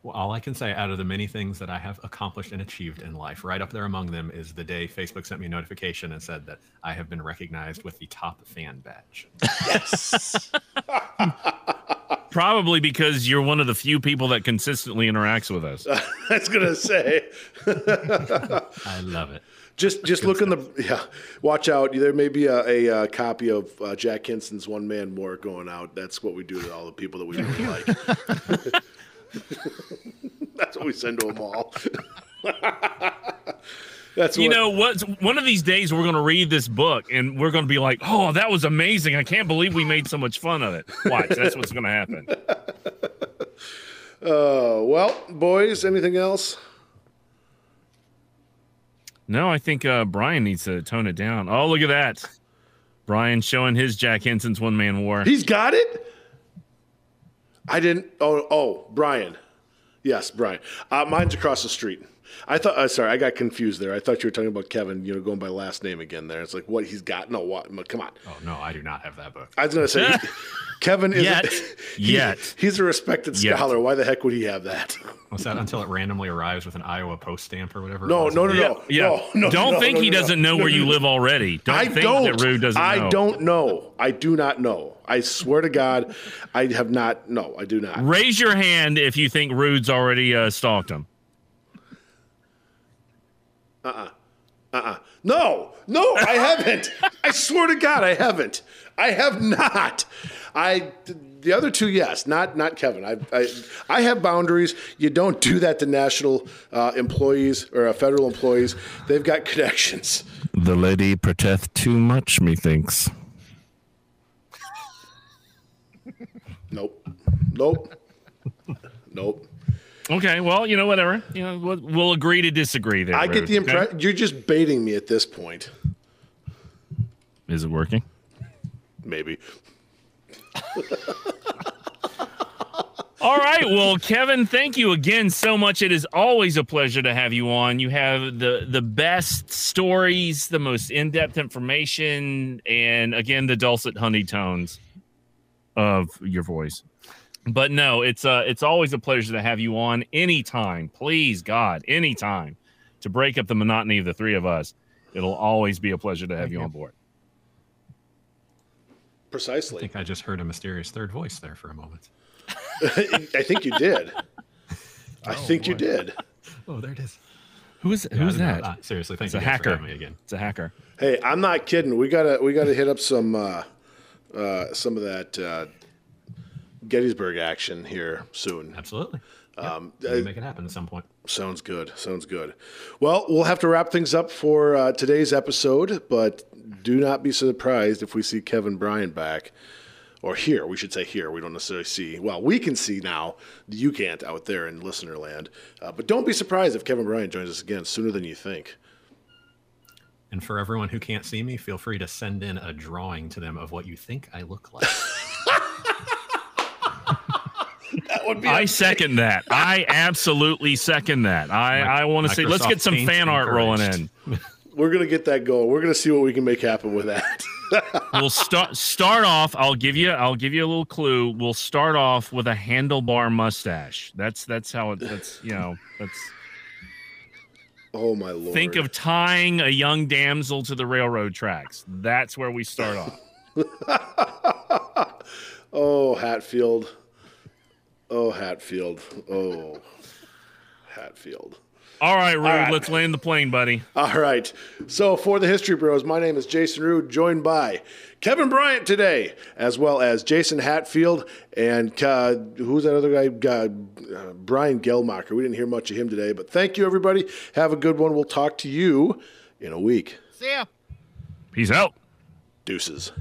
E: Well, all I can say out of the many things that I have accomplished and achieved in life, right up there among them is the day Facebook sent me a notification and said that I have been recognized with the top fan badge.
C: Yes.
D: Probably because you're one of the few people that consistently interacts with us.
C: I was gonna say.
E: I love it.
C: Just, just look in the yeah. Watch out. There may be a, a, a copy of uh, Jack Hinson's One Man War going out. That's what we do to all the people that we really like. That's what we send to them all.
D: That's you what, know what? One of these days we're going to read this book and we're going to be like, "Oh, that was amazing! I can't believe we made so much fun of it." Watch, that's what's going to happen.
C: Uh, well, boys, anything else?
D: No, I think uh, Brian needs to tone it down. Oh, look at that! Brian showing his Jack Hinson's one man war.
C: He's got it. I didn't. Oh, oh, Brian. Yes, Brian. Uh, mine's across the street. I thought. Uh, sorry, I got confused there. I thought you were talking about Kevin. You know, going by last name again. There, it's like what he's got. No, what? Come on.
E: Oh no, I do not have that book.
C: I was gonna say, Kevin is
D: yet.
C: he,
D: yet
C: he's a respected scholar. Yet. Why the heck would he have that?
E: What's that? Until it randomly arrives with an Iowa Post stamp or whatever.
C: No, no, no, no,
D: yeah.
C: no, no.
D: Don't
C: no,
D: think
C: no,
D: he doesn't know where you live already. Don't
C: I
D: think
C: don't.
D: that Rude doesn't.
C: I
D: know.
C: don't know. I do not know. I swear to God, I have not. No, I do not.
D: Raise your hand if you think Rude's already uh, stalked him.
C: Uh uh-uh. uh. Uh-uh. No, no, I haven't. I swear to God, I haven't. I have not. I the other two, yes, not not Kevin. I I, I have boundaries. You don't do that to national uh, employees or uh, federal employees. They've got connections.
D: The lady protect too much, methinks.
C: Nope. Nope. Nope.
D: Okay, well, you know, whatever. You know, we'll, we'll agree to disagree there.
C: I get the
D: okay?
C: impression you're just baiting me at this point.
D: Is it working?
C: Maybe.
D: All right. Well, Kevin, thank you again so much. It is always a pleasure to have you on. You have the the best stories, the most in depth information, and again, the dulcet honey tones of your voice. But no, it's uh it's always a pleasure to have you on anytime. Please, God, anytime to break up the monotony of the three of us. It'll always be a pleasure to have you, you on board.
C: Precisely.
E: I think I just heard a mysterious third voice there for a moment.
C: I think you did. I oh, think boy. you did.
E: Oh, there it is.
D: Who is who's yeah, that?
E: Uh, seriously, thank
D: it's
E: you
D: a hacker.
E: me again.
D: It's a hacker.
C: Hey, I'm not kidding. We gotta we gotta hit up some uh, uh, some of that uh, Gettysburg action here soon.
E: Absolutely. Um, yep. Uh, make it happen at some point.
C: Sounds good. Sounds good. Well, we'll have to wrap things up for uh, today's episode, but do not be surprised if we see Kevin Bryant back or here, we should say here. We don't necessarily see. Well, we can see now. You can't out there in listener land. Uh, but don't be surprised if Kevin Bryant joins us again sooner than you think.
E: And for everyone who can't see me, feel free to send in a drawing to them of what you think I look like.
C: that that would be.
D: I second that. I absolutely second that. I, I want to see. Let's get some fan
E: Paint's
D: art rolling in.
C: We're gonna get that going. We're gonna see what we can make happen with that.
D: We'll start start off. I'll give you. I'll give you a little clue. We'll start off with a handlebar mustache. That's that's how it. That's you know. That's
C: oh my lord!
D: think of tying a young damsel to the railroad tracks. That's where we start off.
C: oh Hatfield. Oh Hatfield. Oh Hatfield.
D: All right, Rude.
C: right.
D: Let's land the plane, buddy.
C: All right. So for the History Bros, my name is Jason Rude, joined by Kevin Bryant today, as well as Jason Hatfield and uh, who's that other guy? Uh, uh, Brian Geldmacher. We didn't hear much of him today, but thank you, everybody. Have a good one. We'll talk to you in a week.
B: See ya.
D: Peace out.
C: Deuces.